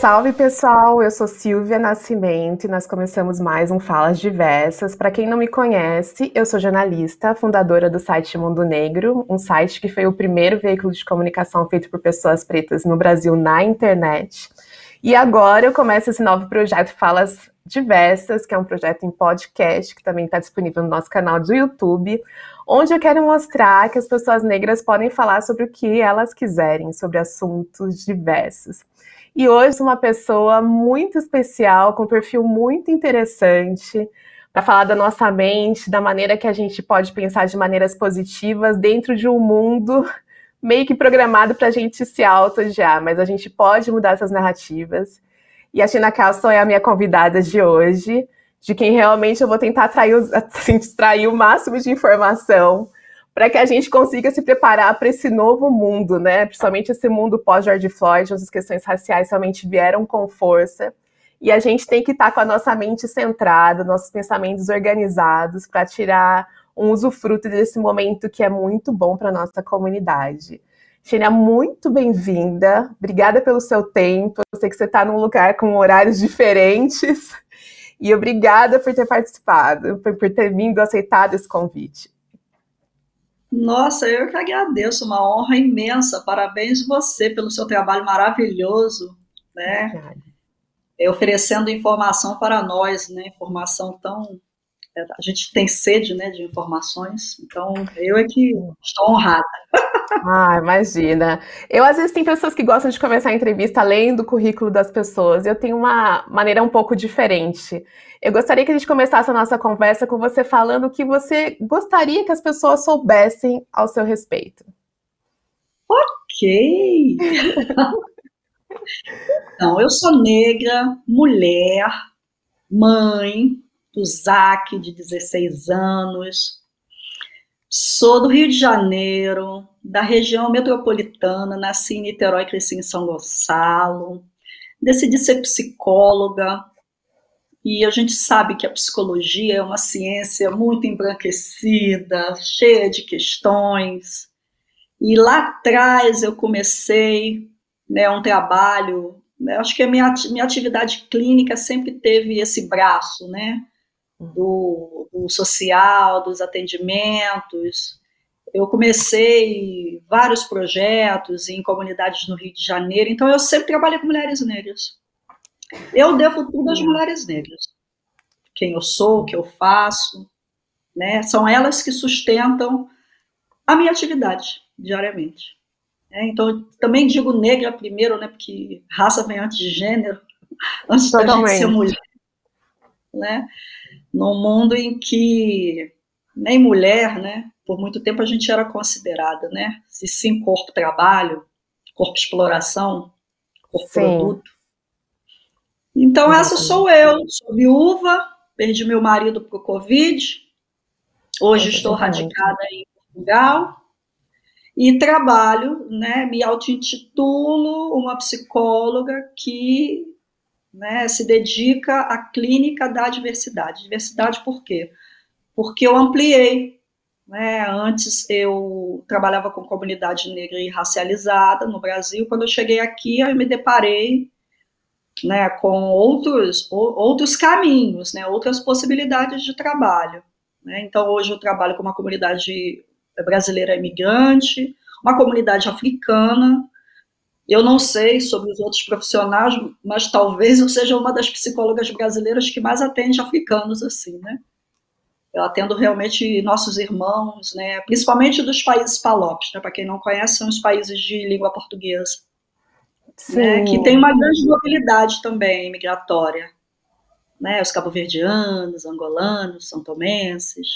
Salve pessoal, eu sou Silvia Nascimento e nós começamos mais um Falas Diversas. Para quem não me conhece, eu sou jornalista, fundadora do site Mundo Negro, um site que foi o primeiro veículo de comunicação feito por pessoas pretas no Brasil na internet. E agora eu começo esse novo projeto Falas Diversas, que é um projeto em podcast que também está disponível no nosso canal do YouTube, onde eu quero mostrar que as pessoas negras podem falar sobre o que elas quiserem, sobre assuntos diversos. E hoje uma pessoa muito especial, com um perfil muito interessante, para falar da nossa mente, da maneira que a gente pode pensar de maneiras positivas dentro de um mundo meio que programado para a gente se auto-odiar, mas a gente pode mudar essas narrativas. E a Tina Carlson é a minha convidada de hoje, de quem realmente eu vou tentar atrair, assim, o máximo de informação para que a gente consiga se preparar para esse novo mundo, né? Principalmente esse mundo pós-George Floyd, onde as questões raciais realmente vieram com força. E a gente tem que estar tá com a nossa mente centrada, nossos pensamentos organizados para tirar um usufruto desse momento que é muito bom para a nossa comunidade. Xenia, muito bem-vinda. Obrigada pelo seu tempo. Eu sei que você está num lugar com horários diferentes. E obrigada por ter participado, por, por ter vindo aceitado esse convite. Nossa, eu que agradeço, uma honra imensa. Parabéns você pelo seu trabalho maravilhoso, né? É, oferecendo informação para nós, né? Informação tão a gente tem sede, né, de informações. Então, eu é que estou honrada. Ah, imagina. Eu, às vezes, tem pessoas que gostam de começar a entrevista além do currículo das pessoas. Eu tenho uma maneira um pouco diferente. Eu gostaria que a gente começasse a nossa conversa com você falando o que você gostaria que as pessoas soubessem ao seu respeito. Ok! então, eu sou negra, mulher, mãe do Zac, de 16 anos, Sou do Rio de Janeiro, da região metropolitana, nasci em Niterói, cresci em São Gonçalo. Decidi ser psicóloga, e a gente sabe que a psicologia é uma ciência muito embranquecida, cheia de questões. E lá atrás eu comecei né, um trabalho, né, acho que a minha, minha atividade clínica sempre teve esse braço, né? Do, do social, dos atendimentos. Eu comecei vários projetos em comunidades no Rio de Janeiro, então eu sempre trabalhei com mulheres negras. Eu devo tudo às mulheres negras. Quem eu sou, o que eu faço, né? São elas que sustentam a minha atividade diariamente. É, então, também digo negra primeiro, né? Porque raça vem antes de gênero, antes Totalmente. da gente ser mulher. Né? Num mundo em que nem mulher, né? Por muito tempo a gente era considerada, né? Se sim corpo trabalho, corpo exploração, corpo sim. produto. Então essa sou eu, sou viúva, perdi meu marido para o Covid, hoje estou radicada em Portugal e trabalho, né? Me auto-intitulo uma psicóloga que né, se dedica à clínica da diversidade. Diversidade por quê? Porque eu ampliei. Né? Antes eu trabalhava com comunidade negra e racializada no Brasil. Quando eu cheguei aqui, eu me deparei né, com outros, outros caminhos, né, outras possibilidades de trabalho. Né? Então, hoje eu trabalho com uma comunidade brasileira imigrante, uma comunidade africana, eu não sei sobre os outros profissionais, mas talvez eu seja uma das psicólogas brasileiras que mais atende africanos assim, né? Eu atendo realmente nossos irmãos, né? Principalmente dos países palopes, né? Para quem não conhece, são os países de língua portuguesa, né? Que tem uma grande mobilidade também migratória, né? Os cabo-verdianos, angolanos, são tomenses,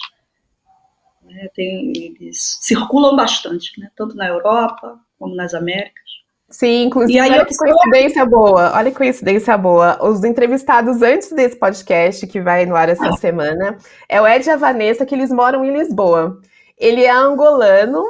né? Tem, eles circulam bastante, né? Tanto na Europa como nas Américas. Sim, inclusive, e aí olha que coincidência boa, olha que coincidência boa. Os entrevistados antes desse podcast, que vai no ar essa ah. semana, é o Ed e a Vanessa, que eles moram em Lisboa. Ele é angolano,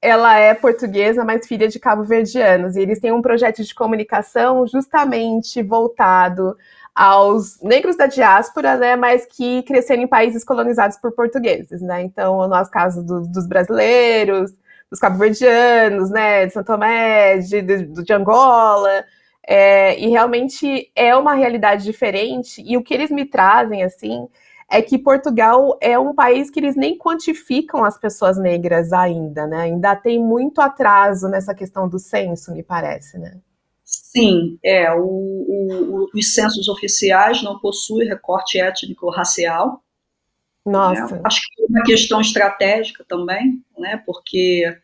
ela é portuguesa, mas filha de cabo-verdianos, e eles têm um projeto de comunicação justamente voltado aos negros da diáspora, né, mas que cresceram em países colonizados por portugueses, né? Então, no nosso caso do, dos brasileiros, dos cabo-verdianos, né, de São Tomé, de, de, de Angola, É, e realmente é uma realidade diferente. E o que eles me trazem, assim, é que Portugal é um país que eles nem quantificam as pessoas negras ainda, né? Ainda tem muito atraso nessa questão do censo, me parece, né? Sim, é. O, o, os censos oficiais não possuem recorte étnico-racial. Nossa. Né? Acho que é uma questão estratégica também, né? Porque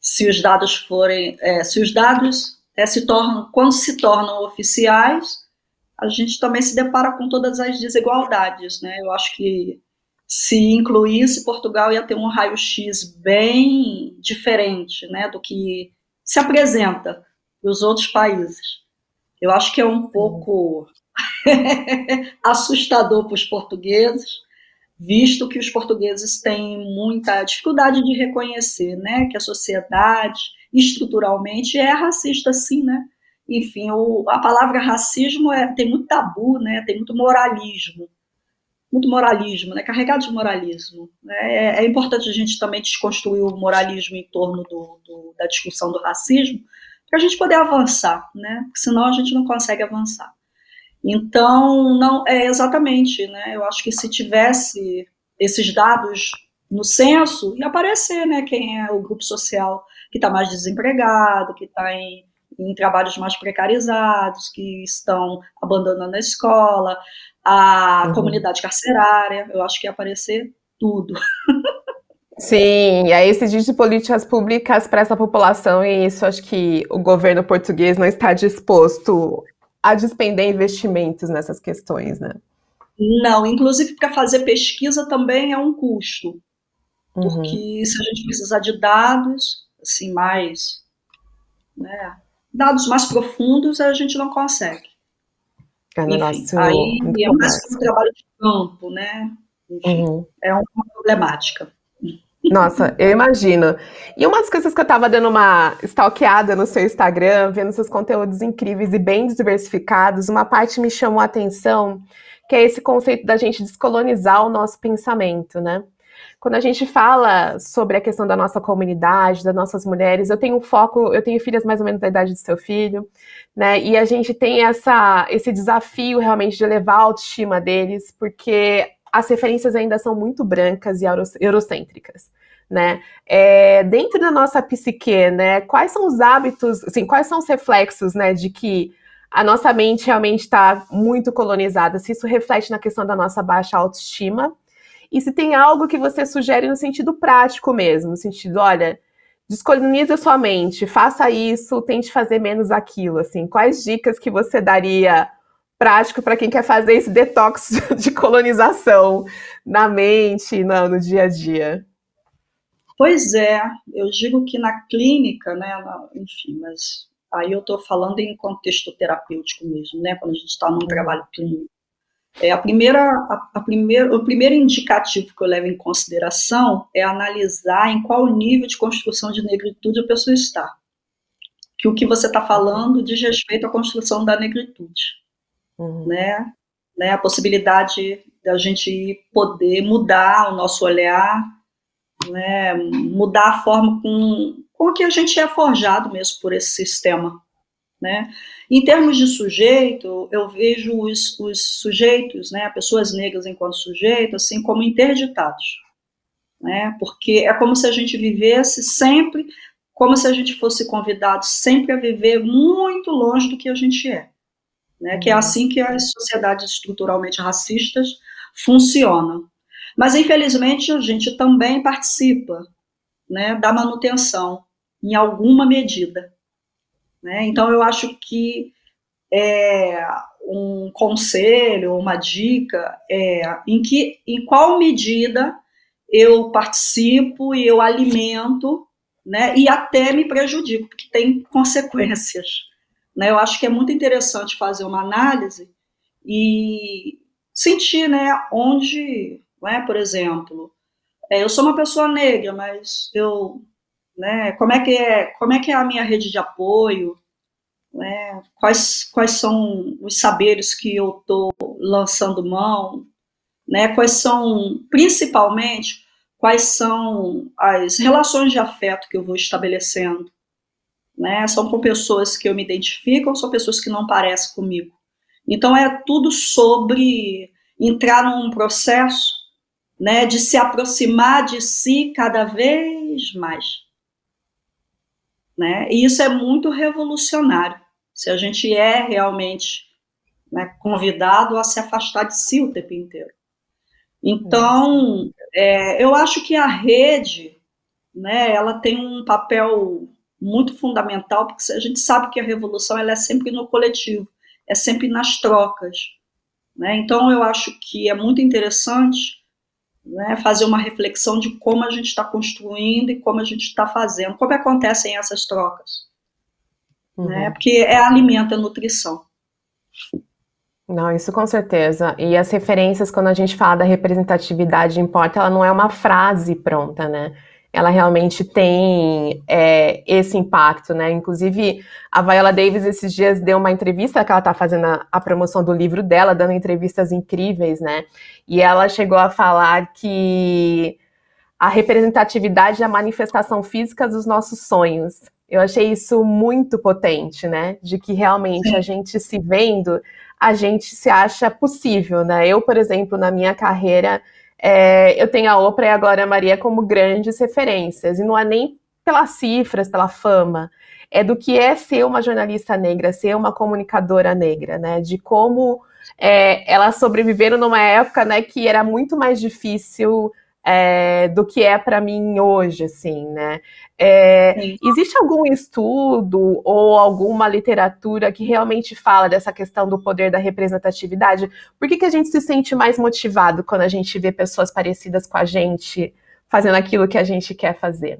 se os dados forem, é, se os dados é, se tornam, quando se tornam oficiais, a gente também se depara com todas as desigualdades, né? Eu acho que se incluísse Portugal ia ter um raio-x bem diferente, né, do que se apresenta nos outros países. Eu acho que é um pouco assustador para os portugueses, visto que os portugueses têm muita dificuldade de reconhecer, né, que a sociedade estruturalmente é racista, sim, né? enfim, o, a palavra racismo é, tem muito tabu, né? Tem muito moralismo, muito moralismo, né? Carregado de moralismo. Né? É, é, importante a gente também desconstruir o moralismo em torno do, do, da discussão do racismo para a gente poder avançar, né? Porque senão a gente não consegue avançar. Então, não é exatamente, né? Eu acho que se tivesse esses dados no censo, ia aparecer, né? Quem é o grupo social que está mais desempregado, que está em em trabalhos mais precarizados, que estão abandonando a escola, a uhum. comunidade carcerária, eu acho que ia aparecer tudo. Sim, e aí esse de políticas públicas para essa população, e isso acho que o governo português não está disposto a despender investimentos nessas questões, né? Não, inclusive para fazer pesquisa também é um custo. Uhum. Porque se a gente precisar de dados, assim, mais né, dados mais profundos a gente não consegue. É Enfim, nosso aí é mais um trabalho de campo, né? Enfim, uhum. é uma problemática. Nossa, eu imagino. E umas coisas que eu tava dando uma stalkeada no seu Instagram, vendo seus conteúdos incríveis e bem diversificados, uma parte me chamou a atenção, que é esse conceito da gente descolonizar o nosso pensamento, né? quando a gente fala sobre a questão da nossa comunidade, das nossas mulheres, eu tenho um foco, eu tenho filhas mais ou menos da idade do seu filho, né? E a gente tem essa, esse desafio realmente de elevar a autoestima deles, porque as referências ainda são muito brancas e eurocêntricas. Né? É, dentro da nossa psique, né? Quais são os hábitos, assim, quais são os reflexos, né, de que a nossa mente realmente está muito colonizada? Se isso reflete na questão da nossa baixa autoestima, e se tem algo que você sugere no sentido prático mesmo, no sentido, olha, descolonize sua mente, faça isso, tente fazer menos aquilo, assim, quais dicas que você daria prático para quem quer fazer esse detox de colonização na mente, no, no dia a dia? Pois é, eu digo que na clínica, né, na, enfim, mas aí eu estou falando em contexto terapêutico mesmo, né, quando a gente está num uhum. trabalho clínico. É, a primeira, a, a primeira, o primeiro indicativo que eu levo em consideração é analisar em qual nível de construção de negritude a pessoa está. Que o que você está falando diz respeito à construção da negritude. Uhum. Né? né? A possibilidade da gente poder mudar o nosso olhar, né? mudar a forma com, com que a gente é forjado mesmo por esse sistema né? Em termos de sujeito, eu vejo os, os sujeitos, né, pessoas negras enquanto sujeito, assim como interditados, né? Porque é como se a gente vivesse sempre, como se a gente fosse convidado sempre a viver muito longe do que a gente é, né? Que é assim que as sociedades estruturalmente racistas funcionam. Mas infelizmente a gente também participa, né, da manutenção em alguma medida, né? Então, eu acho que é, um conselho, uma dica é em, que, em qual medida eu participo e eu alimento né, e até me prejudico, porque tem consequências. Né? Eu acho que é muito interessante fazer uma análise e sentir né, onde, né, por exemplo, é, eu sou uma pessoa negra, mas eu né? Como é que é, como é que é a minha rede de apoio? Né? Quais, quais são os saberes que eu estou lançando mão? Né? Quais são, principalmente, quais são as relações de afeto que eu vou estabelecendo? Né? São com pessoas que eu me identifico ou são pessoas que não parecem comigo. Então é tudo sobre entrar num processo, né, de se aproximar de si cada vez mais, né? E isso é muito revolucionário. Se a gente é realmente né, convidado a se afastar de si o tempo inteiro. Então, é, eu acho que a rede, né, ela tem um papel muito fundamental, porque a gente sabe que a revolução ela é sempre no coletivo, é sempre nas trocas. Né? Então, eu acho que é muito interessante né, fazer uma reflexão de como a gente está construindo e como a gente está fazendo, como acontecem essas trocas. Uhum. Né? Porque é alimento, é nutrição. Não, isso com certeza. E as referências, quando a gente fala da representatividade importa, ela não é uma frase pronta, né? Ela realmente tem é, esse impacto, né? Inclusive, a Viola Davis esses dias deu uma entrevista que ela está fazendo a, a, promoção do livro dela, dando entrevistas incríveis, né? E ela chegou a falar que a representatividade é a manifestação física dos nossos sonhos. Eu achei isso muito potente, né? De que realmente Sim. a gente se vendo, a gente se acha possível, né? Eu, por exemplo, na minha carreira, é, eu tenho a Oprah e a Glória Maria como grandes referências, e não é nem pelas cifras, pela fama, é do que é ser uma jornalista negra, ser uma comunicadora negra, né? De como é, elas sobreviveram numa época, né, que era muito mais difícil é, do que é para mim hoje, assim, né? É, existe algum estudo ou alguma literatura que realmente fala dessa questão do poder da representatividade? Por que, que a gente se sente mais motivado quando a gente vê pessoas parecidas com a gente fazendo aquilo que a gente quer fazer?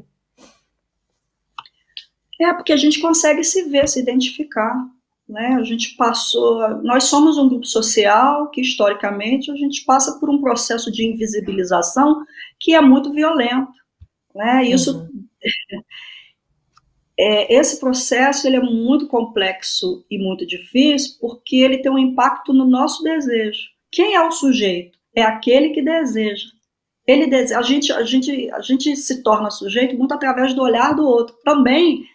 É, porque a gente consegue se ver, se identificar. Né? A gente passou. Nós somos um grupo social que, historicamente, a gente passa por um processo de invisibilização que é muito violento. Né? Isso. Uhum. É, esse processo ele é muito complexo e muito difícil porque ele tem um impacto no nosso desejo. Quem é o sujeito? É aquele que deseja. Ele deseja, a gente, a gente, a gente se torna sujeito muito através do olhar do outro, também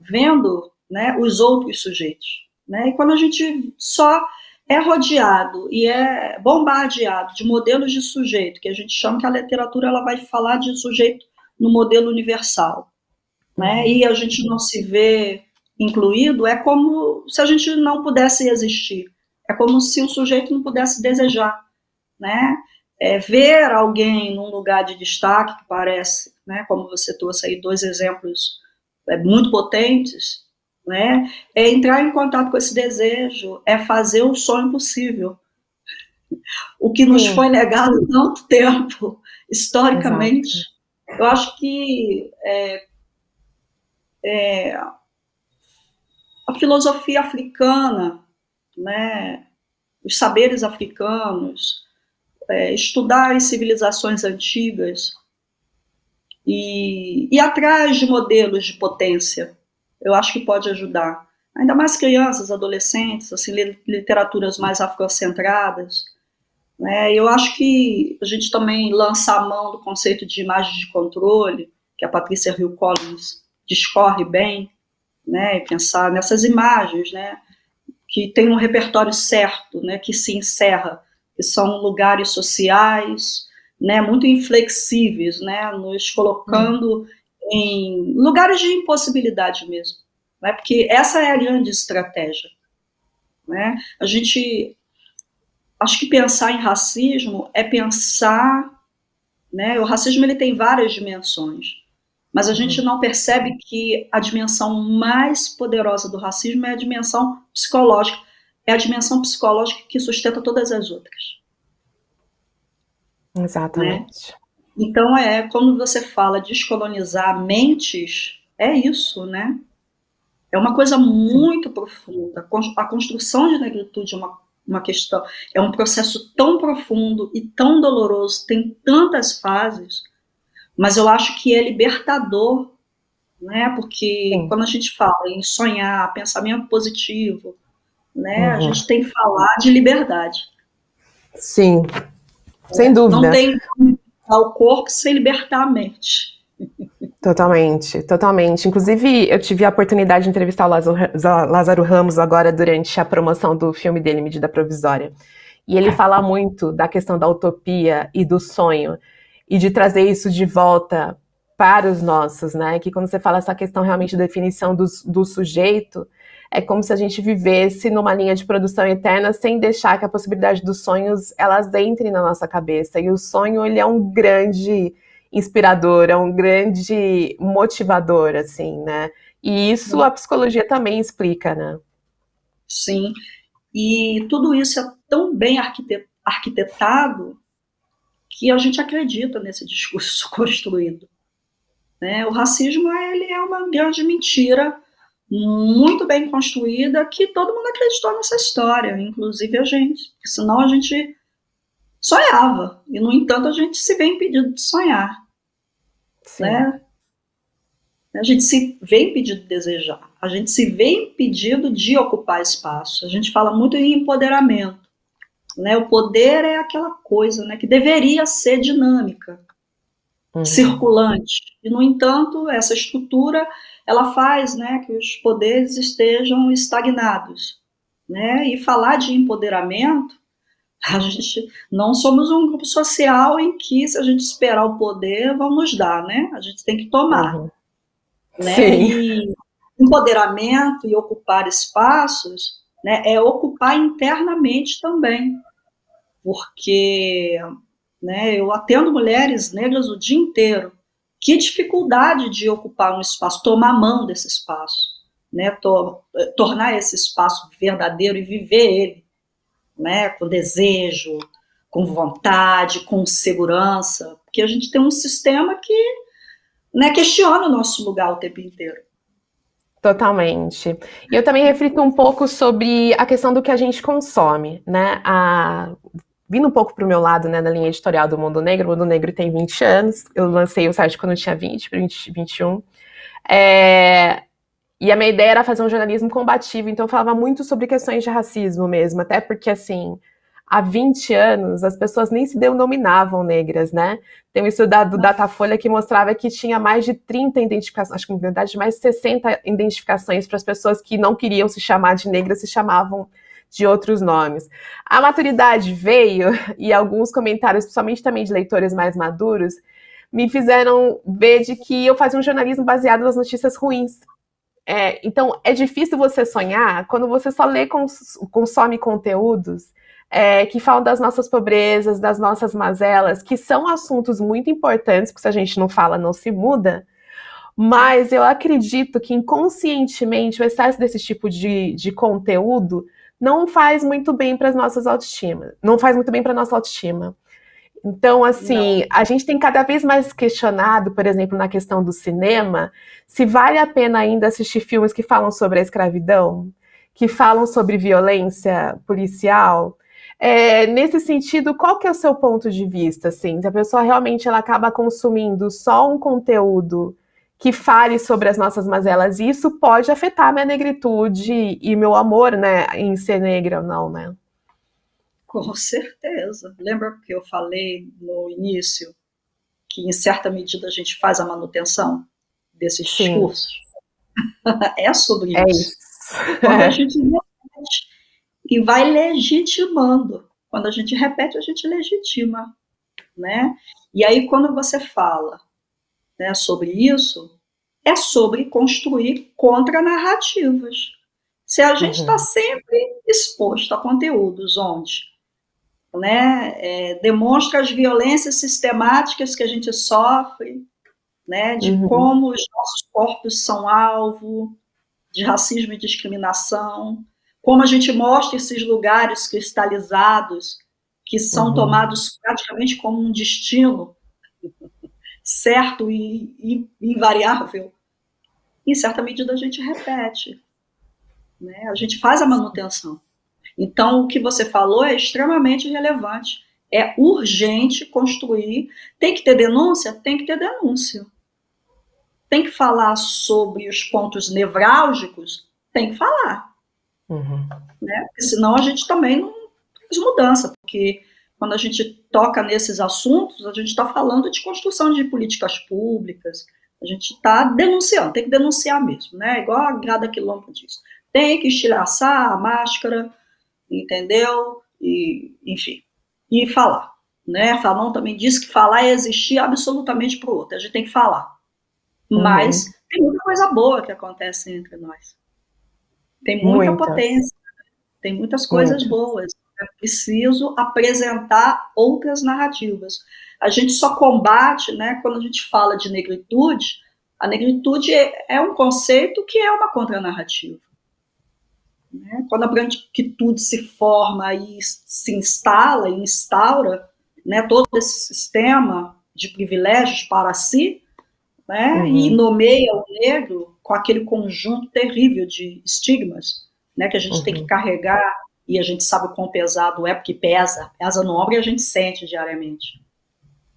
vendo né, os outros sujeitos. Né? E quando a gente só é rodeado e é bombardeado de modelos de sujeito, que a gente chama que a literatura ela vai falar de sujeito no modelo universal, né? Uhum. E a gente não se vê incluído, é como se a gente não pudesse existir. É como se o sujeito não pudesse desejar, né? É, ver alguém num lugar de destaque que parece, né? Como você trouxe aí dois exemplos é, muito potentes, né? É entrar em contato com esse desejo, é fazer o sonho possível. O que nos Sim. foi negado tanto tempo, historicamente. Exato. Eu acho que é, é, a filosofia africana, né, os saberes africanos, é, estudar as civilizações antigas e ir atrás de modelos de potência eu acho que pode ajudar. Ainda mais crianças, adolescentes, assim, literaturas mais afrocentradas. Né? Eu acho que a gente também lança a mão do conceito de imagem de controle, que a Patrícia Hill Collins discorre bem, né? e pensar nessas imagens, né? que tem um repertório certo, né? que se encerra, que são lugares sociais, né? muito inflexíveis, né? nos colocando em lugares de impossibilidade mesmo, né? porque essa é a grande estratégia. Né? A gente, acho que pensar em racismo é pensar, né? o racismo ele tem várias dimensões, mas a gente uhum. não percebe que a dimensão mais poderosa do racismo é a dimensão psicológica, é a dimensão psicológica que sustenta todas as outras. Exatamente. Né? Então, é quando você fala descolonizar mentes, é isso, né? É uma coisa muito profunda. A construção de negritude é uma, uma questão, é um processo tão profundo e tão doloroso, tem tantas fases, mas eu acho que é libertador, né? Porque Sim. quando a gente fala em sonhar, pensamento positivo, né? Uhum. A gente tem que falar de liberdade. Sim, sem dúvida. Não tem ao corpo sem libertar a mente. Totalmente, totalmente. Inclusive, eu tive a oportunidade de entrevistar o Lázaro Ramos agora durante a promoção do filme dele, Medida Provisória. E ele fala muito da questão da utopia e do sonho, e de trazer isso de volta para os nossos, né? Que quando você fala essa questão realmente de definição do, do sujeito, é como se a gente vivesse numa linha de produção eterna sem deixar que a possibilidade dos sonhos elas entrem na nossa cabeça. E o sonho ele é um grande inspirador, é um grande motivador, assim, né? E isso a psicologia também explica, né? Sim. E tudo isso é tão bem arquitetado que a gente acredita nesse discurso construído. Né? O racismo ele é uma grande mentira muito bem construída que todo mundo acreditou nessa história, inclusive a gente, porque senão a gente sonhava e no entanto a gente se vê impedido de sonhar, Sim. né? A gente se vê impedido de desejar, a gente se vê impedido de ocupar espaço. A gente fala muito em empoderamento, né? O poder é aquela coisa, né, que deveria ser dinâmica, uhum. circulante. E no entanto, essa estrutura ela faz, né, que os poderes estejam estagnados, né? E falar de empoderamento a gente não somos um grupo social em que, se a gente esperar o poder, vão nos dar, né? A gente tem que tomar. Uhum. Né? Sim. E empoderamento e ocupar espaços né, é ocupar internamente também. Porque né, eu atendo mulheres negras o dia inteiro. Que dificuldade de ocupar um espaço, tomar mão desse espaço, né, tor tornar esse espaço verdadeiro e viver ele né, com desejo, com vontade, com segurança, porque a gente tem um sistema que né, questiona o nosso lugar o tempo inteiro. Totalmente. E eu também reflito um pouco sobre a questão do que a gente consome, né? A... Vindo um pouco para o meu lado, né, na linha editorial do Mundo Negro, o Mundo Negro tem 20 anos, eu lancei o site quando eu tinha 20, 20 21. É... E a minha ideia era fazer um jornalismo combativo, então eu falava muito sobre questões de racismo mesmo, até porque, assim, há 20 anos as pessoas nem se denominavam negras, né? Tem um estudo do Datafolha que mostrava que tinha mais de 30 identificações, acho que na verdade mais de 60 identificações para as pessoas que não queriam se chamar de negras, se chamavam de outros nomes. A maturidade veio e alguns comentários, principalmente também de leitores mais maduros, me fizeram ver de que eu fazia um jornalismo baseado nas notícias ruins. É, então, é difícil você sonhar quando você só lê, cons consome conteúdos é, que falam das nossas pobrezas, das nossas mazelas, que são assuntos muito importantes, porque se a gente não fala, não se muda. Mas eu acredito que inconscientemente o excesso desse tipo de, de conteúdo não faz muito bem para as nossas autoestimas, não faz muito bem para nossa autoestima. Então, assim, Não. a gente tem cada vez mais questionado, por exemplo, na questão do cinema, se vale a pena ainda assistir filmes que falam sobre a escravidão, que falam sobre violência policial. É, nesse sentido, qual que é o seu ponto de vista? Assim, se a pessoa realmente ela acaba consumindo só um conteúdo que fale sobre as nossas mazelas, isso pode afetar minha negritude e meu amor, né, em ser negra ou não, né? Com certeza. Lembra que eu falei no início que, em certa medida, a gente faz a manutenção desses Sim. discursos? é sobre é isso. isso. Quando a gente repete e vai legitimando. Quando a gente repete, a gente legitima. Né? E aí, quando você fala né, sobre isso, é sobre construir contranarrativas. Se a gente está uhum. sempre exposto a conteúdos onde né, é, demonstra as violências sistemáticas que a gente sofre, né, de uhum. como os nossos corpos são alvo de racismo e discriminação, como a gente mostra esses lugares cristalizados que são uhum. tomados praticamente como um destino certo e, e invariável. Em certa medida a gente repete, né? A gente faz a manutenção. Então, o que você falou é extremamente relevante. É urgente construir. Tem que ter denúncia? Tem que ter denúncia. Tem que falar sobre os pontos nevrálgicos? Tem que falar. Uhum. Né? Porque senão a gente também não faz mudança, porque quando a gente toca nesses assuntos, a gente está falando de construção de políticas públicas, A gente está denunciando, tem que denunciar mesmo, né? Igual a Grada Quilombo diz. Tem que estilhaçar a máscara, entendeu? E, enfim, e falar. Né? Fanon também disse que falar é existir absolutamente para o outro. A gente tem que falar. Uhum. Mas uhum. tem muita coisa boa que acontece entre nós. Tem muita Muitas. potência, tem muitas coisas Muito. boas. É preciso apresentar outras narrativas. A gente só combate, né, quando a gente fala de negritude, a negritude é, é um conceito que é uma contranarrativa. Né? Quando a branquitude se forma e se instala e instaura né, todo esse sistema de privilégios para si, né, uhum. e nomeia o negro com aquele conjunto terrível de estigmas né, que a gente uhum. tem que uhum. carregar e a gente sabe o quão pesado é, porque pesa, pesa no ombro e a gente sente diariamente.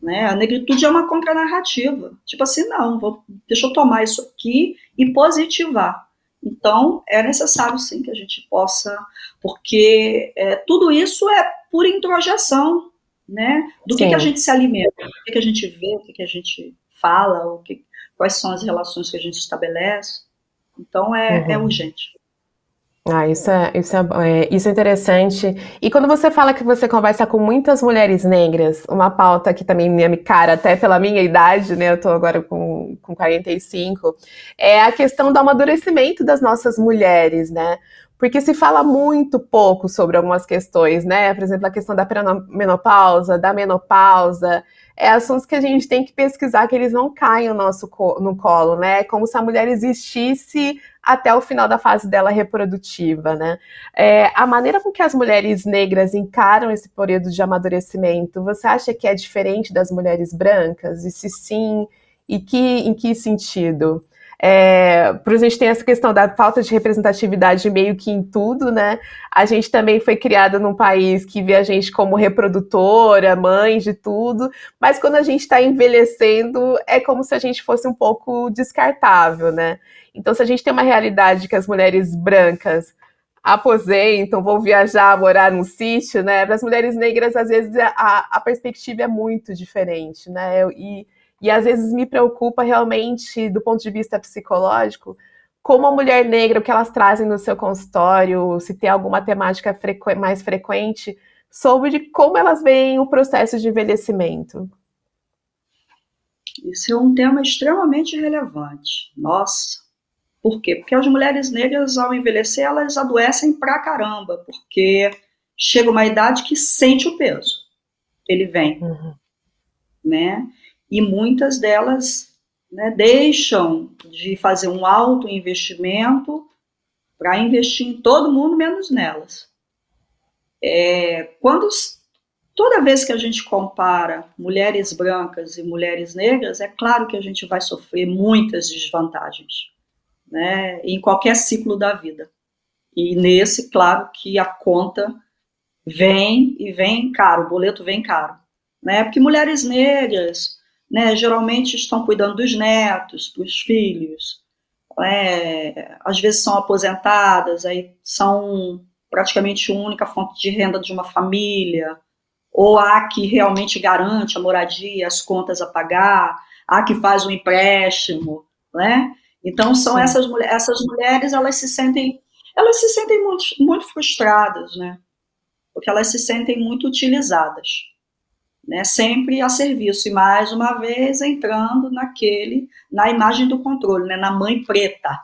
Né? A negritude é uma contranarrativa. Tipo assim, não, vou, deixa eu tomar isso aqui e positivar. Então, é necessário sim que a gente possa, porque é, tudo isso é por introjeção, né? Do que, que, a gente se alimenta, o que, que a gente vê, o que, que a gente fala, o que, quais são as relações que a gente estabelece. Então, é, é uhum. é urgente. Ah, isso é, isso, é, é, isso é interessante. E quando você fala que você conversa com muitas mulheres negras, uma pauta que também me cara até pela minha idade, né? Eu tô agora com, com 45, é a questão do amadurecimento das nossas mulheres, né? Porque se fala muito pouco sobre algumas questões, né? Por exemplo, a questão da menopausa, da menopausa, é assuntos que a gente tem que pesquisar que eles não caem no nosso no colo, né? É como se a mulher existisse até o final da fase dela reprodutiva, né? É, a maneira com que as mulheres negras encaram esse período de amadurecimento, você acha que é diferente das mulheres brancas? E se sim, e que, em que sentido? É, por a gente tem essa questão da falta de representatividade meio que em tudo, né? A gente também foi criada num país que vê a gente como reprodutora, mãe de tudo, mas quando a gente está envelhecendo, é como se a gente fosse um pouco descartável, né? Então, se a gente tem uma realidade que as mulheres brancas aposentam, vão viajar, morar num sítio, né? Para as mulheres negras, às vezes, a, a perspectiva é muito diferente, né? E, e às vezes me preocupa realmente, do ponto de vista psicológico, como a mulher negra, o que elas trazem no seu consultório, se tem alguma temática frequ mais frequente, sobre como elas veem o processo de envelhecimento. Isso é um tema extremamente relevante. Nossa, por quê? Porque as mulheres negras, ao envelhecer, elas adoecem pra caramba, porque chega uma idade que sente o peso. Ele vem, uhum. né? E muitas delas né, deixam de fazer um alto investimento para investir em todo mundo, menos nelas. É, quando toda vez que a gente compara mulheres brancas e mulheres negras, é claro que a gente vai sofrer muitas desvantagens né, em qualquer ciclo da vida. E nesse, claro que a conta vem e vem caro, o boleto vem caro, né? Porque mulheres negras, né, geralmente estão cuidando dos netos, dos filhos, é, às vezes são aposentadas, aí são praticamente a única fonte de renda de uma família, ou há que realmente garante a moradia, as contas a pagar, há que faz um empréstimo, né? Então são essas, essas mulheres, elas se sentem, elas se sentem muito, muito frustradas, né? Porque elas se sentem muito utilizadas, né? Sempre a serviço e mais uma vez entrando naquele, na imagem do controle, né? Na mãe preta,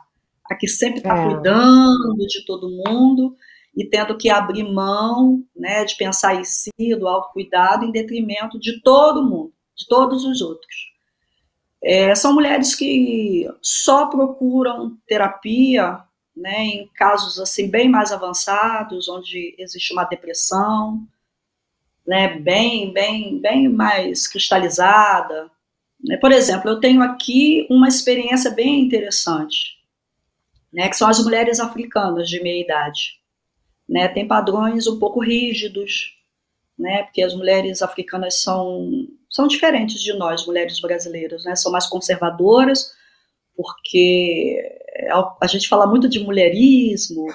a que sempre está é. cuidando de todo mundo e tendo que abrir mão, né? De pensar em si, do autocuidado, em detrimento de todo mundo, de todos os outros. É, são mulheres que só procuram terapia né, em casos assim bem mais avançados, onde existe uma depressão, né, bem, bem, bem mais cristalizada. Né. Por exemplo, eu tenho aqui uma experiência bem interessante, né, que são as mulheres africanas de meia idade. Né, tem padrões um pouco rígidos, né, porque as mulheres africanas são são diferentes de nós, mulheres brasileiras, né? São mais conservadoras, porque a gente fala muito de mulherismo,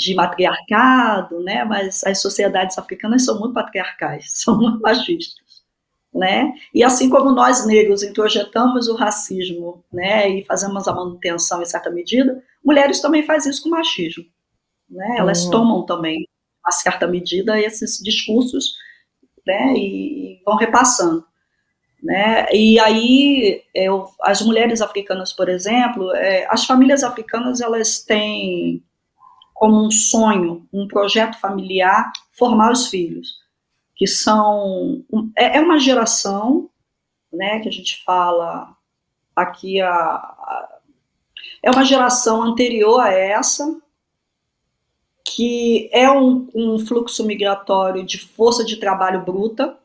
de matriarcado, né? Mas as sociedades africanas são muito patriarcais, são muito machistas, né? E assim como nós negros introjetamos o racismo, né, e fazemos a manutenção em certa medida, mulheres também fazem isso com o machismo, né? Elas uhum. tomam também a certa medida esses discursos, né, e vão repassando. Né? E aí, eu, as mulheres africanas, por exemplo, é, as famílias africanas, elas têm como um sonho, um projeto familiar, formar os filhos, que são, é, é uma geração, né, que a gente fala aqui, a, a, é uma geração anterior a essa, que é um, um fluxo migratório de força de trabalho bruta,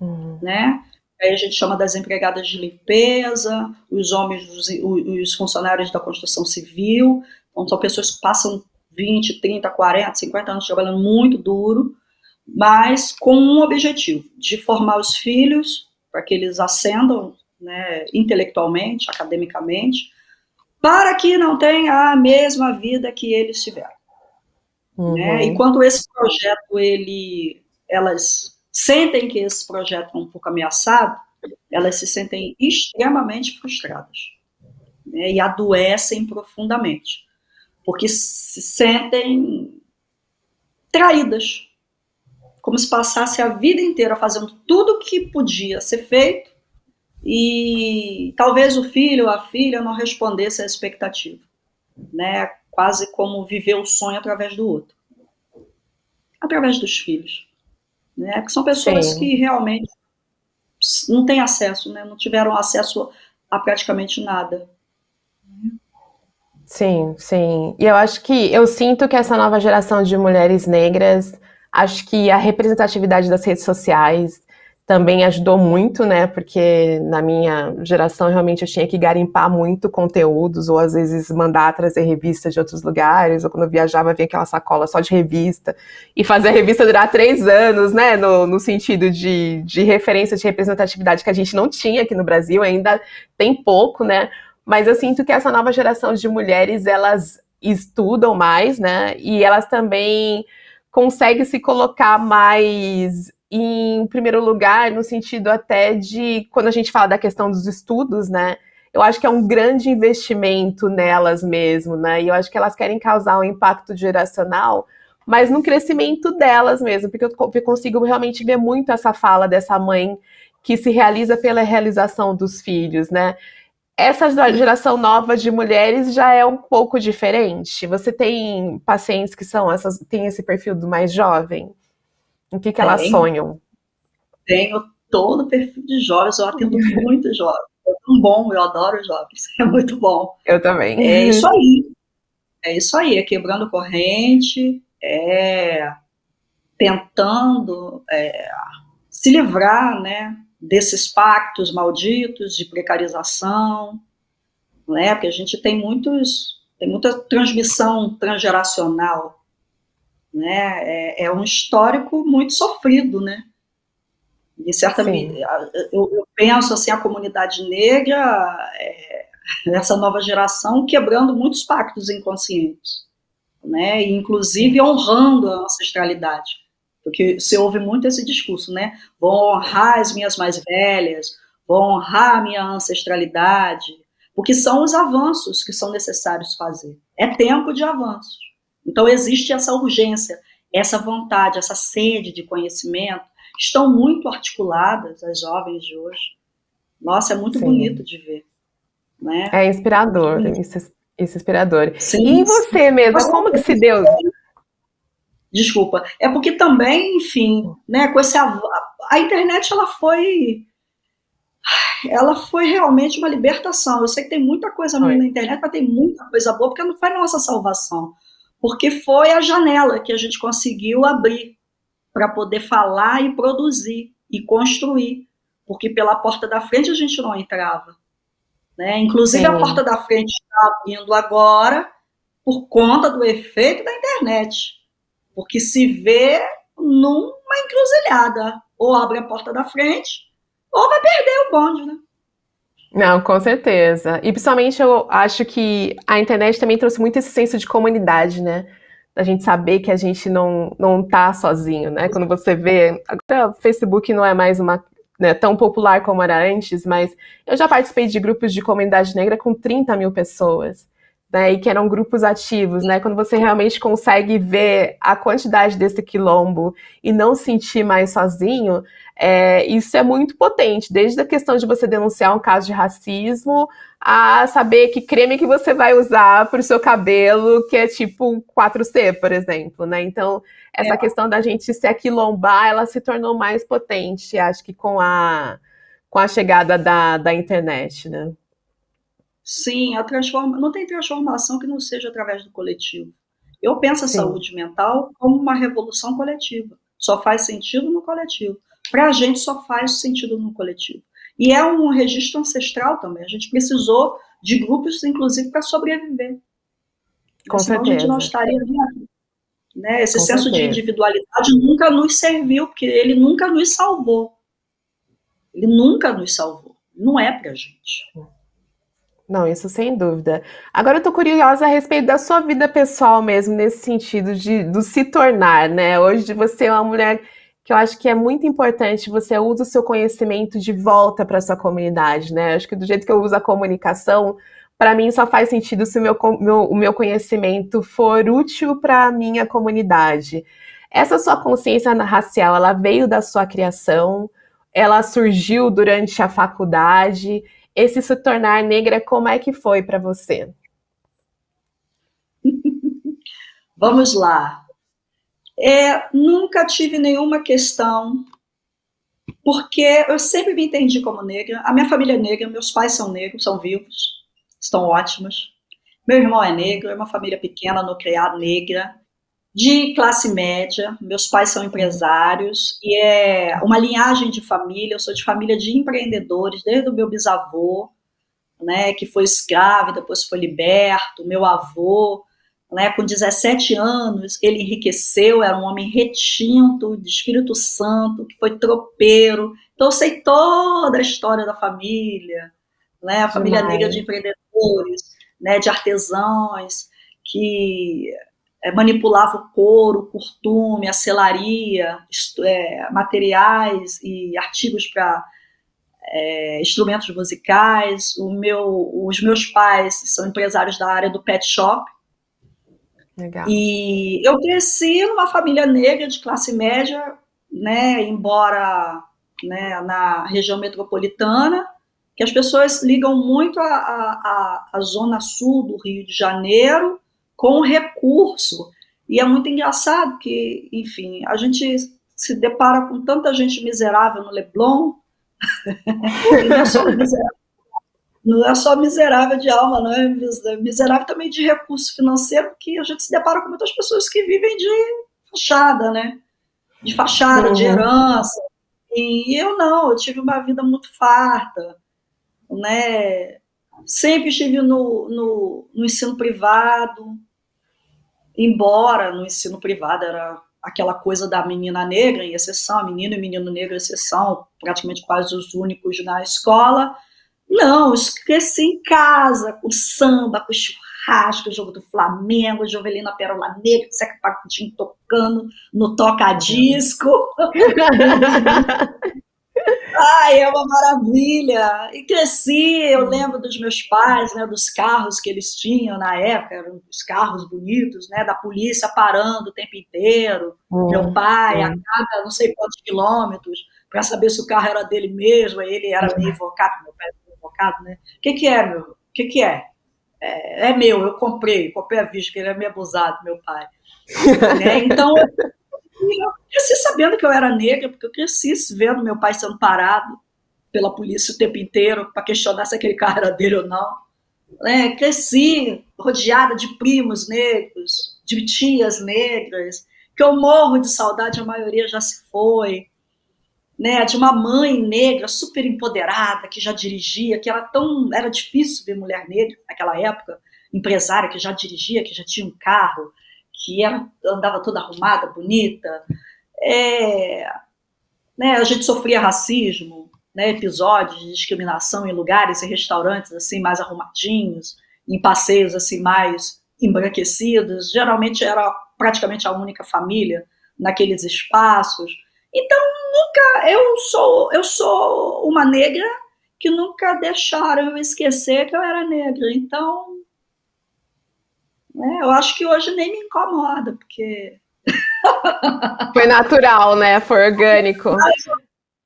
uhum. né, Aí a gente chama das empregadas de limpeza, os homens, os, os funcionários da construção civil. Então, são pessoas que passam 20, 30, 40, 50 anos trabalhando muito duro, mas com um objetivo, de formar os filhos para que eles ascendam né, intelectualmente, academicamente, para que não tenha a mesma vida que eles tiveram. Uhum. Né? Enquanto esse projeto, ele, elas sentem que esse projeto é um pouco ameaçado, elas se sentem extremamente frustradas né, e adoecem profundamente, porque se sentem traídas, como se passasse a vida inteira fazendo tudo o que podia ser feito e talvez o filho ou a filha não respondesse à expectativa, né? Quase como viver o sonho através do outro, através dos filhos né? Que são pessoas Sim. que realmente não têm acesso, né? Não tiveram acesso a praticamente nada. Sim, sim. E eu acho que eu sinto que essa nova geração de mulheres negras, acho que a representatividade das redes sociais também ajudou muito, né? Porque na minha geração realmente eu tinha que garimpar muito conteúdos, ou às vezes mandar trazer revistas de outros lugares, ou quando eu viajava vinha aquela sacola só de revista, e fazer a revista durar três anos, né? No, no sentido de, de referência de representatividade que a gente não tinha aqui no Brasil, ainda tem pouco, né? Mas eu sinto que essa nova geração de mulheres, elas estudam mais, né? E elas também conseguem se colocar mais em primeiro lugar, no sentido até de quando a gente fala da questão dos estudos, né? Eu acho que é um grande investimento nelas mesmo, né? E eu acho que elas querem causar um impacto geracional, mas no crescimento delas mesmo, porque eu consigo realmente ver muito essa fala dessa mãe que se realiza pela realização dos filhos, né? Essa geração nova de mulheres já é um pouco diferente. Você tem pacientes que são essas, tem esse perfil do mais jovem? O que, que elas tenho, sonham? Tenho todo o perfil de jovens, eu atendo muito jovens. É tão bom, eu adoro jovens, é muito bom. Eu também. É isso aí. É isso aí, é quebrando corrente, é tentando é, se livrar, né, desses pactos malditos de precarização, né, porque a gente tem muitos, tem muita transmissão transgeracional né? É, é um histórico muito sofrido, né? De certa medida, eu, eu, penso assim a comunidade negra, é, essa nova geração quebrando muitos pactos inconscientes, né? E, inclusive honrando a ancestralidade, porque se ouve muito esse discurso, né? Vou honrar as minhas mais velhas, vou honrar a minha ancestralidade, porque são os avanços que são necessários fazer. É tempo de avanços. Então, existe essa urgência, essa vontade, essa sede de conhecimento, estão muito articuladas as jovens de hoje. Nossa, é muito Sim. bonito de ver. Né? É inspirador, isso, isso é inspirador. Sim, e você mesma, como que se deu? Desculpa, é porque também, enfim, né, com esse a, a internet ela foi ela foi realmente uma libertação. Eu sei que tem muita coisa ruim na internet, mas tem muita coisa boa, porque não foi nossa salvação porque foi a janela que a gente conseguiu abrir para poder falar e produzir e construir, porque pela porta da frente a gente não entrava. Né? Inclusive, Sim. a porta da frente está abrindo agora por conta do efeito da internet, porque se vê numa encruzilhada, ou abre a porta da frente, ou vai perder o bonde, né? Não, com certeza. E principalmente eu acho que a internet também trouxe muito esse senso de comunidade, né? Da gente saber que a gente não, não tá sozinho, né? Quando você vê. Agora o Facebook não é mais uma né, tão popular como era antes, mas eu já participei de grupos de comunidade negra com 30 mil pessoas. Né, e que eram grupos ativos, né? Quando você realmente consegue ver a quantidade desse quilombo e não sentir mais sozinho, é, isso é muito potente, desde a questão de você denunciar um caso de racismo a saber que creme que você vai usar para o seu cabelo, que é tipo 4C, por exemplo, né? Então, essa é. questão da gente se aquilombar, ela se tornou mais potente, acho que com a, com a chegada da, da internet, né? Sim, a transforma... não tem transformação que não seja através do coletivo. Eu penso a Sim. saúde mental como uma revolução coletiva. Só faz sentido no coletivo. Para a gente só faz sentido no coletivo. E é um registro ancestral também. A gente precisou de grupos, inclusive, para sobreviver. Com Senão certeza. a gente não estaria aqui. Né? Esse Com senso certeza. de individualidade nunca nos serviu, porque ele nunca nos salvou. Ele nunca nos salvou. Não é para a gente. Não, isso sem dúvida. Agora eu tô curiosa a respeito da sua vida pessoal mesmo, nesse sentido de do se tornar, né? Hoje você é uma mulher que eu acho que é muito importante você usa o seu conhecimento de volta para sua comunidade, né? Acho que do jeito que eu uso a comunicação, para mim só faz sentido se o meu, meu, o meu conhecimento for útil para a minha comunidade. Essa sua consciência racial, ela veio da sua criação, ela surgiu durante a faculdade. Esse se tornar negra, como é que foi para você? Vamos lá. É, nunca tive nenhuma questão, porque eu sempre me entendi como negra. A minha família é negra, meus pais são negros, são vivos, estão ótimos. Meu irmão é negro, é uma família pequena, nuclear negra, de classe média. Meus pais são empresários e é uma linhagem de família. Eu sou de família de empreendedores, desde o meu bisavô, né, que foi escravo, depois foi liberto, meu avô, né, com 17 anos, ele enriqueceu, era um homem retinto, de Espírito Santo, que foi tropeiro. Então, eu sei toda a história da família, né, a família negra de empreendedores, né, de artesãos, que é, manipulava o couro, o curtume, a selaria, é, materiais e artigos para é, instrumentos musicais. O meu, os meus pais são empresários da área do pet shop, Legal. E eu cresci numa família negra de classe média, né, embora né, na região metropolitana, que as pessoas ligam muito a, zona sul do Rio de Janeiro com recurso. E é muito engraçado que, enfim, a gente se depara com tanta gente miserável no Leblon, não é só miserável não é só miserável de alma, não é miserável também de recurso financeiro, porque a gente se depara com muitas pessoas que vivem de fachada, né? De fachada, uhum. de herança. E eu não, eu tive uma vida muito farta, né? Sempre estive no, no, no ensino privado, embora no ensino privado era aquela coisa da menina negra, em exceção, menino e menino negro, em exceção, praticamente quase os únicos na escola, não, eu cresci em casa, com samba, com churrasco, jogo do Flamengo, Jovelina Pérola Negra, Seca Pacutinho tocando no toca-disco. Ai, é uma maravilha! E cresci, eu lembro dos meus pais, né, dos carros que eles tinham na época, eram os carros bonitos, né, da polícia parando o tempo inteiro. Hum, Meu pai, hum. a cada não sei quantos quilômetros, para saber se o carro era dele mesmo, ele era meio invocado, meu pai advogado, né? O que, que é, meu? O que, que é? é? é? meu, eu comprei, comprei a vista, que ele é meio abusado, meu pai. né? Então, eu cresci sabendo que eu era negra, porque eu cresci vendo meu pai sendo parado pela polícia o tempo inteiro para questionar se aquele carro era dele ou não. É, cresci rodeada de primos negros, de tias negras, que eu morro de saudade, a maioria já se foi né, de uma mãe negra super empoderada que já dirigia, que era tão era difícil ver mulher negra naquela época, empresária que já dirigia, que já tinha um carro, que era, andava toda arrumada, bonita. É, né, a gente sofria racismo, né, episódios de discriminação em lugares e restaurantes assim mais arrumadinhos, em passeios assim mais embranquecidos. Geralmente era praticamente a única família naqueles espaços Então, nunca eu sou eu sou uma negra que nunca deixaram eu esquecer que eu era negra. Então, né, eu acho que hoje nem me incomoda, porque foi natural, né? Foi orgânico.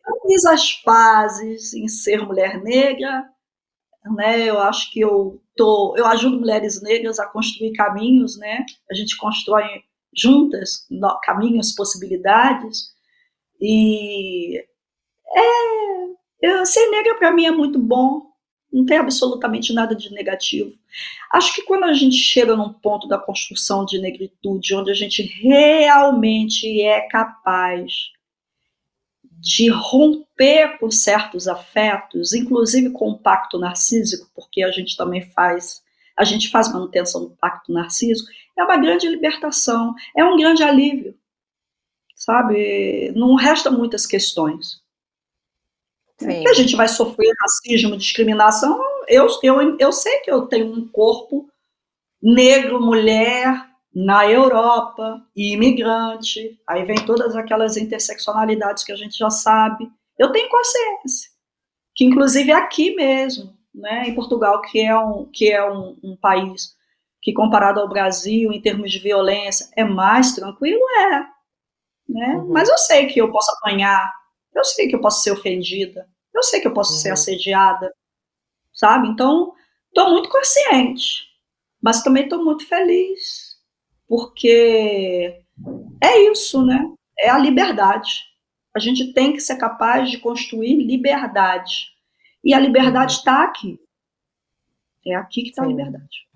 Eu fiz as pazes em ser mulher negra, né? Eu acho que eu tô, eu ajudo mulheres negras a construir caminhos, né? A gente constrói juntas caminhos, possibilidades. E é, eu, ser negra para mim é muito bom, não tem absolutamente nada de negativo. Acho que quando a gente chega num ponto da construção de negritude, onde a gente realmente é capaz de romper com certos afetos, inclusive com o pacto narcísico, porque a gente também faz, a gente faz manutenção do pacto narcísico, é uma grande libertação, é um grande alívio, sabe? Não resta muitas questões. Sim. Que a gente vai sofrer racismo, discriminação. Eu, eu, eu sei que eu tenho um corpo negro, mulher, na Europa, e imigrante. Aí vem todas aquelas interseccionalidades que a gente já sabe. Eu tenho consciência. Que inclusive é aqui mesmo, né, em Portugal, que é um, que é um, um país que comparado ao Brasil, em termos de violência, é mais tranquilo, é. Né? Uhum. Mas eu sei que eu posso apanhar, eu sei que eu posso ser ofendida, eu sei que eu posso uhum. ser assediada, sabe? Então, estou muito consciente, mas também estou muito feliz, porque é isso, né? É a liberdade. A gente tem que ser capaz de construir liberdade. E a liberdade está aqui. É aqui que está a liberdade.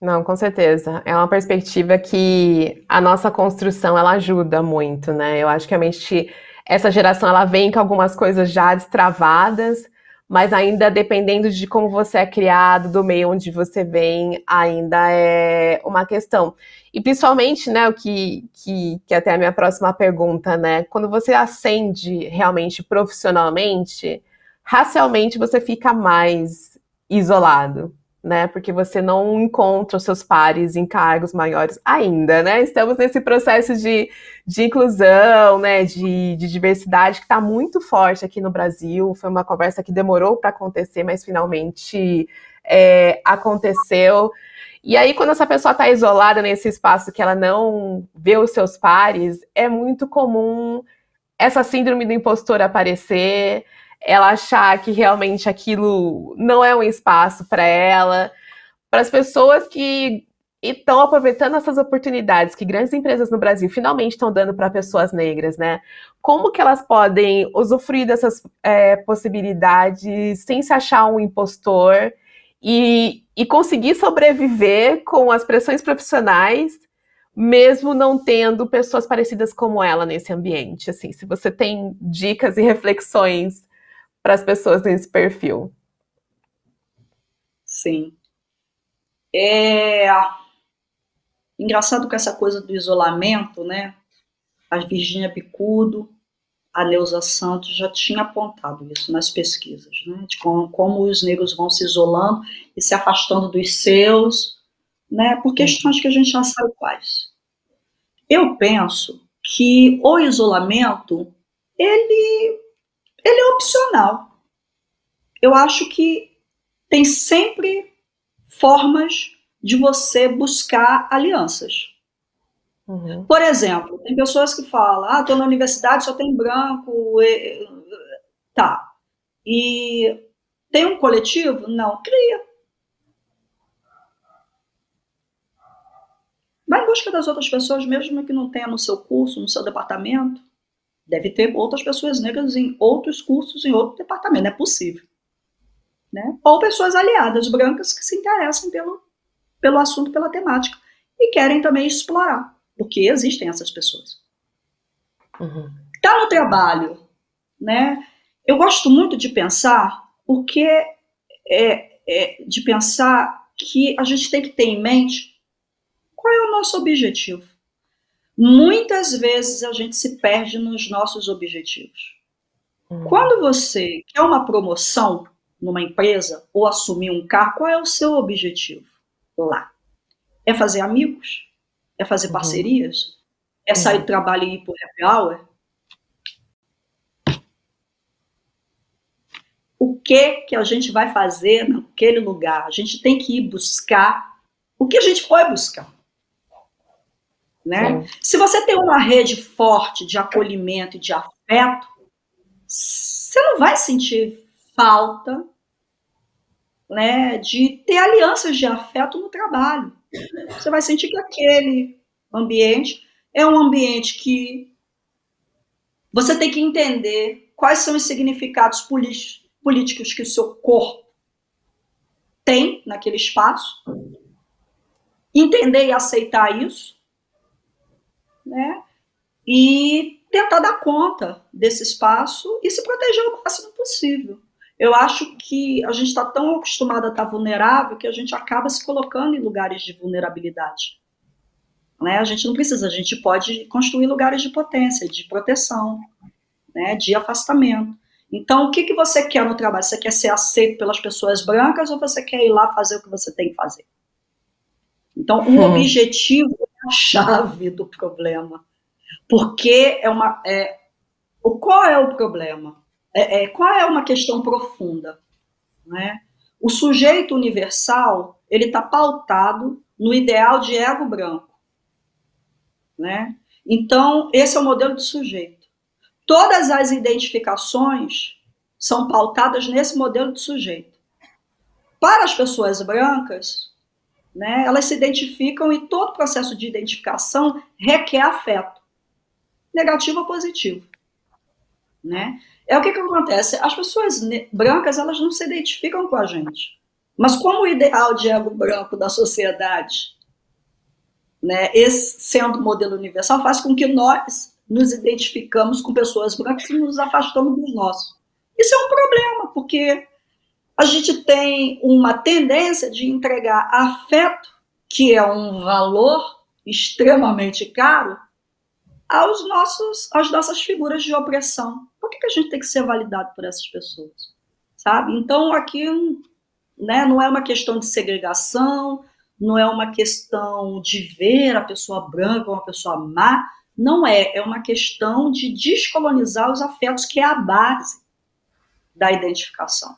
Não, com certeza. É uma perspectiva que a nossa construção ela ajuda muito, né? Eu acho que a mente, essa geração ela vem com algumas coisas já destravadas, mas ainda dependendo de como você é criado, do meio onde você vem, ainda é uma questão. E principalmente, né, o que, que, que até a minha próxima pergunta, né? Quando você ascende realmente profissionalmente, racialmente você fica mais isolado né? Porque você não encontra os seus pares em cargos maiores ainda, né? Estamos nesse processo de, de inclusão, né? De, de diversidade que está muito forte aqui no Brasil. Foi uma conversa que demorou para acontecer, mas finalmente é, aconteceu. E aí, quando essa pessoa está isolada nesse espaço que ela não vê os seus pares, é muito comum essa síndrome do impostor aparecer ela achar que realmente aquilo não é um espaço para ela, para as pessoas que estão aproveitando essas oportunidades que grandes empresas no Brasil finalmente estão dando para pessoas negras, né? Como que elas podem usufruir dessas é, possibilidades sem se achar um impostor e, e conseguir sobreviver com as pressões profissionais, mesmo não tendo pessoas parecidas como ela nesse ambiente? Assim, se você tem dicas e reflexões para as pessoas nesse perfil? Sim. É engraçado com essa coisa do isolamento, né? A Virginia Bicudo, a Neuza Santos já tinha apontado isso nas pesquisas, né? De como, como os negros vão se isolando e se afastando dos seus, né? Por questões que a gente já sabe quais. Eu penso que o isolamento ele ele é opcional. Eu acho que tem sempre formas de você buscar alianças. Uhum. Por exemplo, tem pessoas que falam: ah, estou na universidade, só tem branco. E... Tá. E tem um coletivo? Não, cria. Vai em busca das outras pessoas, mesmo que não tenha no seu curso, no seu departamento. Deve ter outras pessoas negras em outros cursos, em outro departamento, é possível. Né? Ou pessoas aliadas brancas que se interessam pelo, pelo assunto, pela temática, e querem também explorar, porque existem essas pessoas. Uhum. Tá no trabalho, né? Eu gosto muito de pensar o que é, é, de pensar que a gente tem que ter em mente qual é o nosso objetivo. Muitas vezes a gente se perde nos nossos objetivos. Hum. Quando você quer uma promoção numa empresa ou assumir um cargo, qual é o seu objetivo lá? É fazer amigos? É fazer uhum. parcerias? É uhum. sair do trabalho e ir para o happy hour? O que, que a gente vai fazer naquele lugar? A gente tem que ir buscar o que a gente pode buscar. Né? Se você tem uma rede forte de acolhimento e de afeto, você não vai sentir falta né, de ter alianças de afeto no trabalho. Você vai sentir que aquele ambiente é um ambiente que você tem que entender quais são os significados políticos que o seu corpo tem naquele espaço, entender e aceitar isso, né? E tentar dar conta desse espaço e se proteger o máximo possível. Eu acho que a gente está tão acostumado a estar tá vulnerável que a gente acaba se colocando em lugares de vulnerabilidade. Né? A gente não precisa, a gente pode construir lugares de potência, de proteção, né? de afastamento. Então, o que, que você quer no trabalho? Você quer ser aceito pelas pessoas brancas ou você quer ir lá fazer o que você tem que fazer? Então, o um objetivo é a chave do problema. Porque é uma. É, o, qual é o problema? É, é, qual é uma questão profunda? Né? O sujeito universal ele está pautado no ideal de ego branco. Né? Então, esse é o modelo de sujeito. Todas as identificações são pautadas nesse modelo de sujeito. Para as pessoas brancas, né, elas se identificam e todo processo de identificação requer afeto, negativo ou positivo. Né? É o que, que acontece. As pessoas brancas elas não se identificam com a gente. Mas como o ideal de ego branco da sociedade, né, esse sendo modelo universal, faz com que nós nos identificamos com pessoas brancas e nos afastamos dos nossos. Isso é um problema, porque a gente tem uma tendência de entregar afeto, que é um valor extremamente caro, aos nossos, às nossas figuras de opressão. Por que, que a gente tem que ser validado por essas pessoas? Sabe? Então, aqui né, não é uma questão de segregação, não é uma questão de ver a pessoa branca ou uma pessoa má, não é, é uma questão de descolonizar os afetos, que é a base da identificação.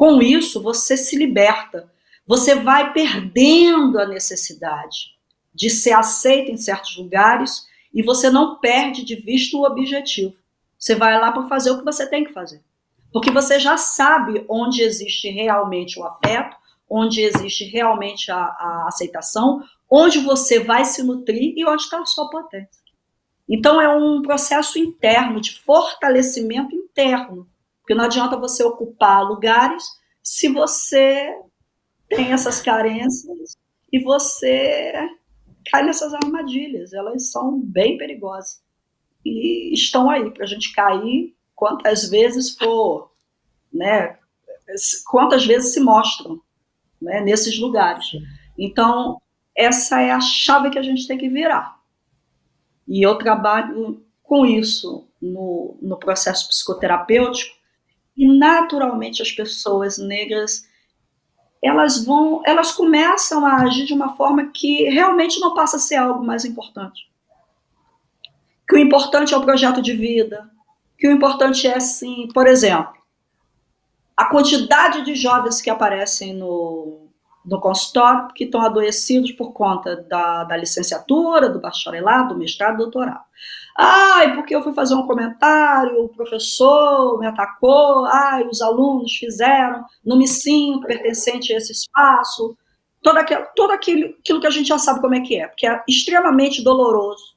Com isso, você se liberta, você vai perdendo a necessidade de ser aceito em certos lugares e você não perde de vista o objetivo. Você vai lá para fazer o que você tem que fazer. Porque você já sabe onde existe realmente o afeto, onde existe realmente a, a aceitação, onde você vai se nutrir e onde está a sua potência. Então é um processo interno, de fortalecimento interno. Porque não adianta você ocupar lugares se você tem essas carências e você cai nessas armadilhas. Elas são bem perigosas. E estão aí para a gente cair quantas vezes for, né? Quantas vezes se mostram né, nesses lugares. Então, essa é a chave que a gente tem que virar. E eu trabalho com isso no, no processo psicoterapêutico, e naturalmente as pessoas negras elas vão, elas começam a agir de uma forma que realmente não passa a ser algo mais importante. Que o importante é o projeto de vida, que o importante é sim, por exemplo, a quantidade de jovens que aparecem no, no consultório que estão adoecidos por conta da, da licenciatura, do bacharelado, do mestrado, do doutorado. Ai, porque eu fui fazer um comentário, o professor me atacou, ai, os alunos fizeram, não me sinto pertencente a esse espaço. Todo, aquilo, todo aquilo, aquilo que a gente já sabe como é que é, porque é extremamente doloroso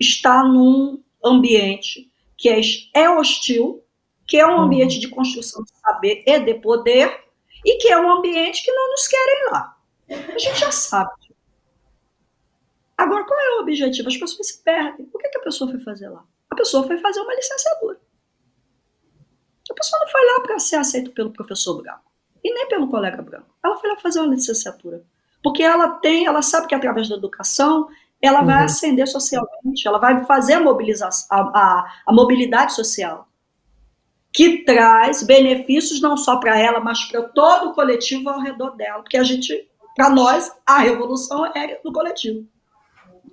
estar num ambiente que é, é hostil, que é um ambiente de construção de saber e de poder, e que é um ambiente que não nos querem lá. A gente já sabe. Agora, qual é o objetivo? As pessoas se perdem. O que, que a pessoa foi fazer lá? A pessoa foi fazer uma licenciatura. A pessoa não foi lá para ser aceita pelo professor branco e nem pelo colega branco. Ela foi lá fazer uma licenciatura. Porque ela tem, ela sabe que através da educação ela vai uhum. ascender socialmente, ela vai fazer a mobilização, a, a, a mobilidade social que traz benefícios não só para ela, mas para todo o coletivo ao redor dela, porque a gente, para nós, a revolução é do coletivo.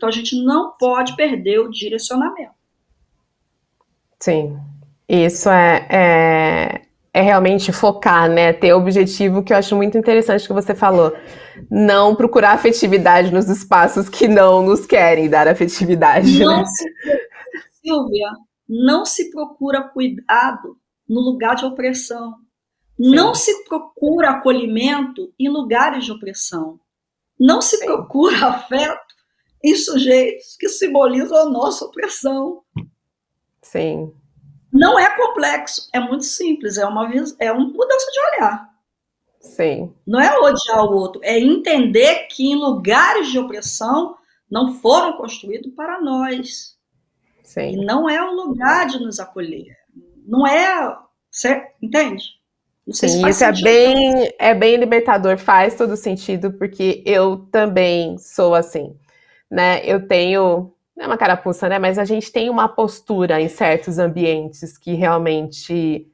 Então a gente não pode perder o direcionamento. Sim, isso é, é, é realmente focar, né? Ter o objetivo que eu acho muito interessante que você falou. Não procurar afetividade nos espaços que não nos querem dar afetividade. Não né? se, Silvia, não se procura cuidado no lugar de opressão. Sim. Não se procura acolhimento em lugares de opressão. Não se Sim. procura afeto em sujeitos que simbolizam a nossa opressão. Sim. Não é complexo, é muito simples, é uma, é uma mudança de olhar. Sim. Não é odiar o outro, é entender que em lugares de opressão não foram construídos para nós. Sim. E não é o lugar de nos acolher. Não é. Você entende? Sim, se isso é bem, é bem libertador, faz todo sentido, porque eu também sou assim. Né? Eu tenho não é uma carapuça, né? Mas a gente tem uma postura em certos ambientes que realmente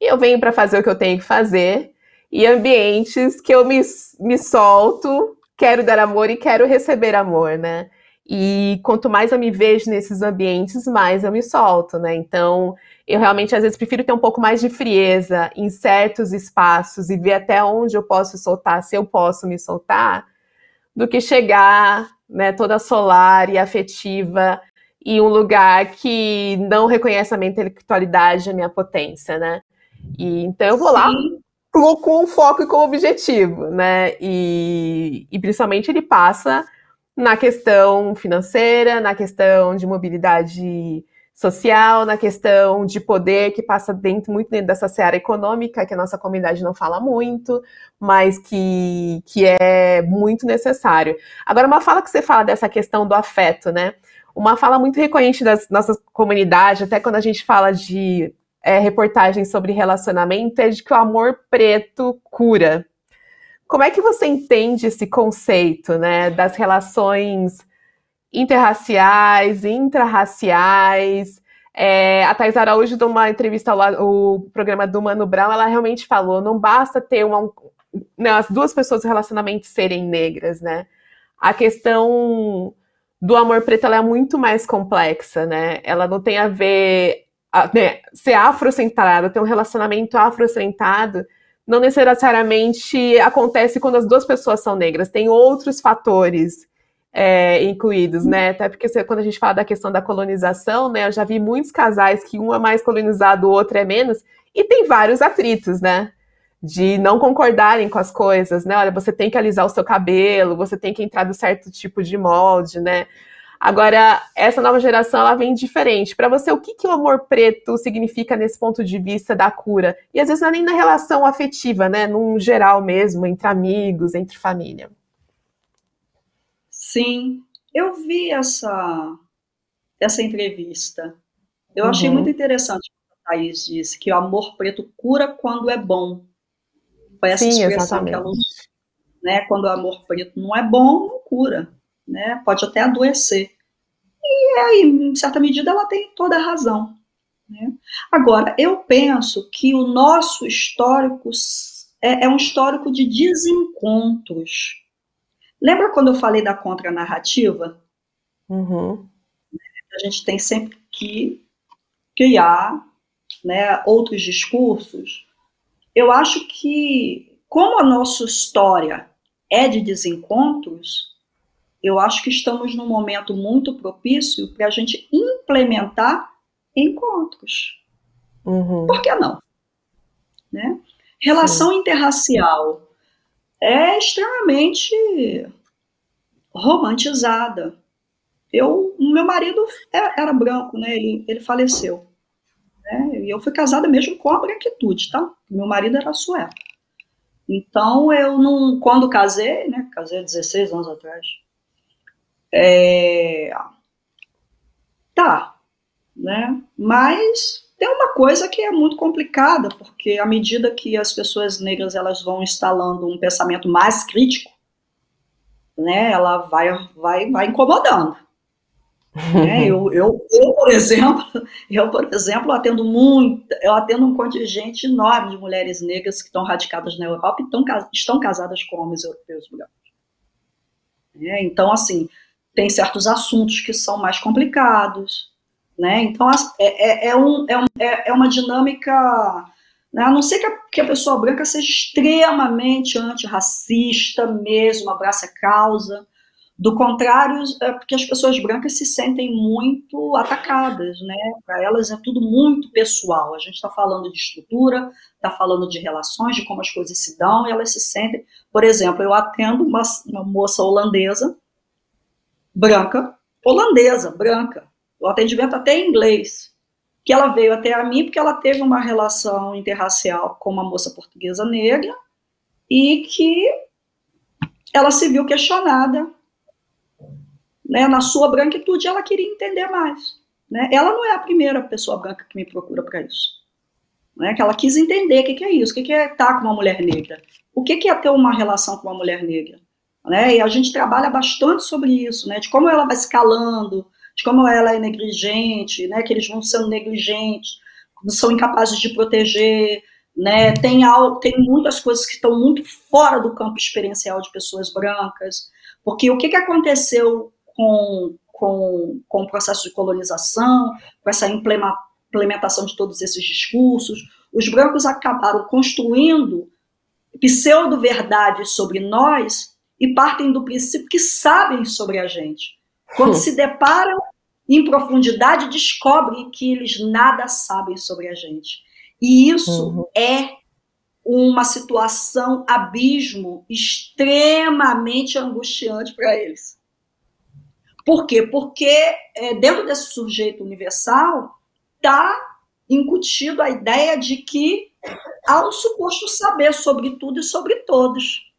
eu venho para fazer o que eu tenho que fazer, e ambientes que eu me, me solto, quero dar amor e quero receber amor, né? E quanto mais eu me vejo nesses ambientes, mais eu me solto, né? Então, eu realmente às vezes prefiro ter um pouco mais de frieza em certos espaços e ver até onde eu posso soltar, se eu posso me soltar, do que chegar né, toda solar e afetiva e um lugar que não reconhece a minha intelectualidade, a minha potência, né? E então eu vou Sim. lá com um foco e com objetivo, né? E, e principalmente ele passa na questão financeira, na questão de mobilidade social, na questão de poder, que passa dentro, muito dentro dessa seara econômica, que a nossa comunidade não fala muito, mas que, que é muito necessário. Agora, uma fala que você fala dessa questão do afeto, né? Uma fala muito recorrente das nossas comunidades, até quando a gente fala de é, reportagens sobre relacionamento, é de que o amor preto cura. Como é que você entende esse conceito, né, das relações interraciais, intrarraciais. É, a Thais Araújo, de uma entrevista ao programa do Mano Brown, ela realmente falou: não basta ter uma, não, né, as duas pessoas no relacionamento serem negras, né? A questão do amor preto é muito mais complexa, né? Ela não tem a ver a, né, ser afrocentrado, ter um relacionamento afrocentrado, não necessariamente acontece quando as duas pessoas são negras. Tem outros fatores é, incluídos, né? Até porque quando a gente fala da questão da colonização, né? Eu já vi muitos casais que um é mais colonizado, o outro é menos, e tem vários atritos, né? De não concordarem com as coisas, né? Olha, você tem que alisar o seu cabelo, você tem que entrar do certo tipo de molde, né? Agora, essa nova geração, ela vem diferente. Para você, o que, que o amor preto significa nesse ponto de vista da cura? E às vezes não é nem na relação afetiva, né? Num geral mesmo, entre amigos, entre família. Sim, eu vi essa, essa entrevista. Eu uhum. achei muito interessante o que a Thaís disse, que o amor preto cura quando é bom. Foi essa Sim, expressão exatamente. que ela usou. Né? Quando o amor preto não é bom, não cura. Né? Pode até adoecer. E aí, em certa medida, ela tem toda a razão. Né? Agora, eu penso que o nosso histórico é, é um histórico de desencontros. Lembra quando eu falei da contranarrativa? Uhum. A gente tem sempre que criar né, outros discursos. Eu acho que, como a nossa história é de desencontros, eu acho que estamos num momento muito propício para a gente implementar encontros. Uhum. Por que não? Né? Relação Sim. interracial é extremamente romantizada. Eu, meu marido é, era branco, né? Ele, ele faleceu. Né? E eu fui casada mesmo com a branquitude, tá? Meu marido era sueco. Então eu não, quando casei, né? Casei há 16 anos atrás. É, tá, né? Mas tem uma coisa que é muito complicada, porque à medida que as pessoas negras elas vão instalando um pensamento mais crítico, né, ela vai, vai, vai incomodando. né? eu, eu, eu, por exemplo, eu, por exemplo, atendo muito, eu atendo um contingente enorme de mulheres negras que estão radicadas na Europa e estão, estão casadas com homens europeus brancos. É, então, assim, tem certos assuntos que são mais complicados, né? Então, é, é, é, é, um, é, é uma dinâmica Né? A não ser que a, que a pessoa branca seja extremamente antirracista mesmo, abraça a causa. Do contrário, é porque as pessoas brancas se sentem muito atacadas, né? Para elas é tudo muito pessoal. A gente está falando de estrutura, está falando de relações, de como as coisas se dão, e elas se sentem. Por exemplo, eu atendo uma, uma moça holandesa, branca, holandesa, branca. O atendimento até em inglês que ela veio até a mim porque ela teve uma relação interracial com uma moça portuguesa negra e que ela se viu questionada né, na sua branquitude, ela queria entender mais. Né? Ela não é a primeira pessoa branca que me procura para isso. Né? Que ela quis entender o que, que é isso, o que, que é estar com uma mulher negra, o que, que é ter uma relação com uma mulher negra. Né? E a gente trabalha bastante sobre isso, né? de como ela vai escalando, de como ela é negligente, né, que eles vão sendo negligentes, são incapazes de proteger, né, tem, algo, tem muitas coisas que estão muito fora do campo experiencial de pessoas brancas, porque o que, que aconteceu com, com, com o processo de colonização, com essa implementação de todos esses discursos, os brancos acabaram construindo pseudo-verdades sobre nós e partem do princípio que sabem sobre a gente. Quando se deparam em profundidade, descobrem que eles nada sabem sobre a gente. E isso uhum. é uma situação abismo extremamente angustiante para eles. Por quê? Porque é, dentro desse sujeito universal está incutido a ideia de que há um suposto saber sobre tudo e sobre todos.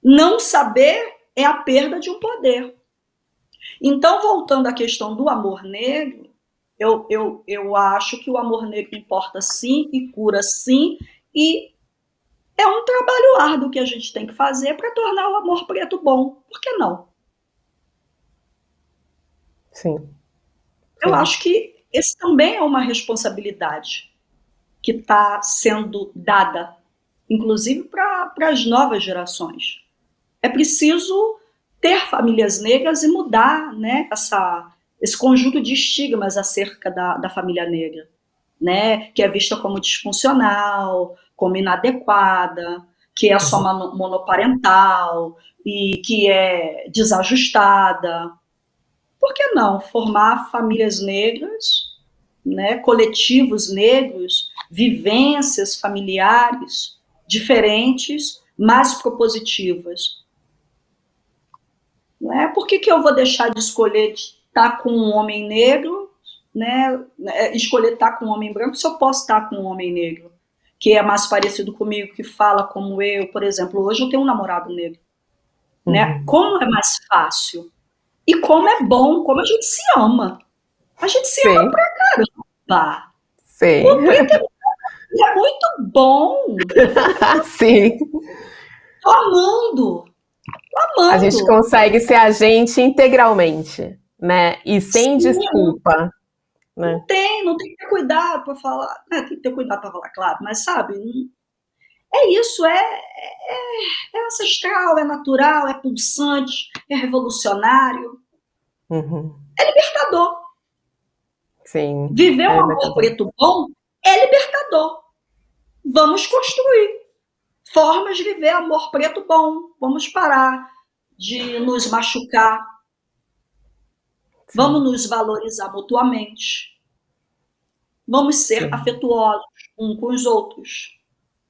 Não saber é a perda de um poder. Então, voltando à questão do amor negro, eu, eu, eu acho que o amor negro importa sim e cura sim, e é um trabalho árduo que a gente tem que fazer para tornar o amor preto bom. Por que não? Sim. Eu sim. acho que esse também é uma responsabilidade que está sendo dada, inclusive para as novas gerações. É preciso ter famílias negras e mudar né, essa, esse conjunto de estigmas acerca da, da família negra, né, que é vista como disfuncional, como inadequada, que é só uhum. monoparental e que é desajustada. Por que não formar famílias negras, né, coletivos negros, vivências familiares diferentes, mais propositivas? Né? Por que, que eu vou deixar de escolher estar com um homem negro, né? É, escolher estar com um homem branco se eu posso estar com um homem negro, que é mais parecido comigo, que fala como eu, por exemplo. Hoje eu tenho um namorado negro. Né? Uhum. Né? Como é mais fácil? E como é bom, como a gente se ama. A gente se Sim. ama pra caramba. Sim. O preto é, é muito bom. Sim. Tô amando. Amando. A gente consegue ser a gente integralmente, né? E sem Sim. desculpa. Né? Não tem, não tem que ter cuidado para falar. Né? Tem que ter cuidado para falar, claro, mas sabe, é isso, é, é, é, ancestral, é natural, é pulsante, é revolucionário. Uhum. É libertador. Sim. Viver um é amor preto bom é libertador. Vamos construir formas de viver amor preto bom. Vamos parar de nos machucar. Sim. Vamos nos valorizar mutuamente. Vamos ser Sim. afetuosos uns com os outros.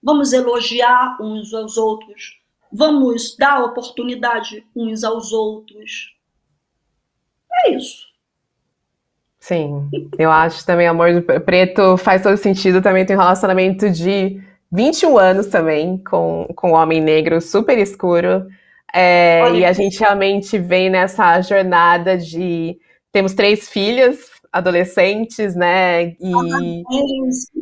Vamos elogiar uns aos outros. Vamos dar oportunidade uns aos outros. É isso. Sim, eu acho também amor preto faz todo sentido. Também tem um relacionamento de 21 anos também, com, com o Homem Negro super escuro. É, e a gente realmente vem nessa jornada de. Temos três filhas adolescentes, né? E.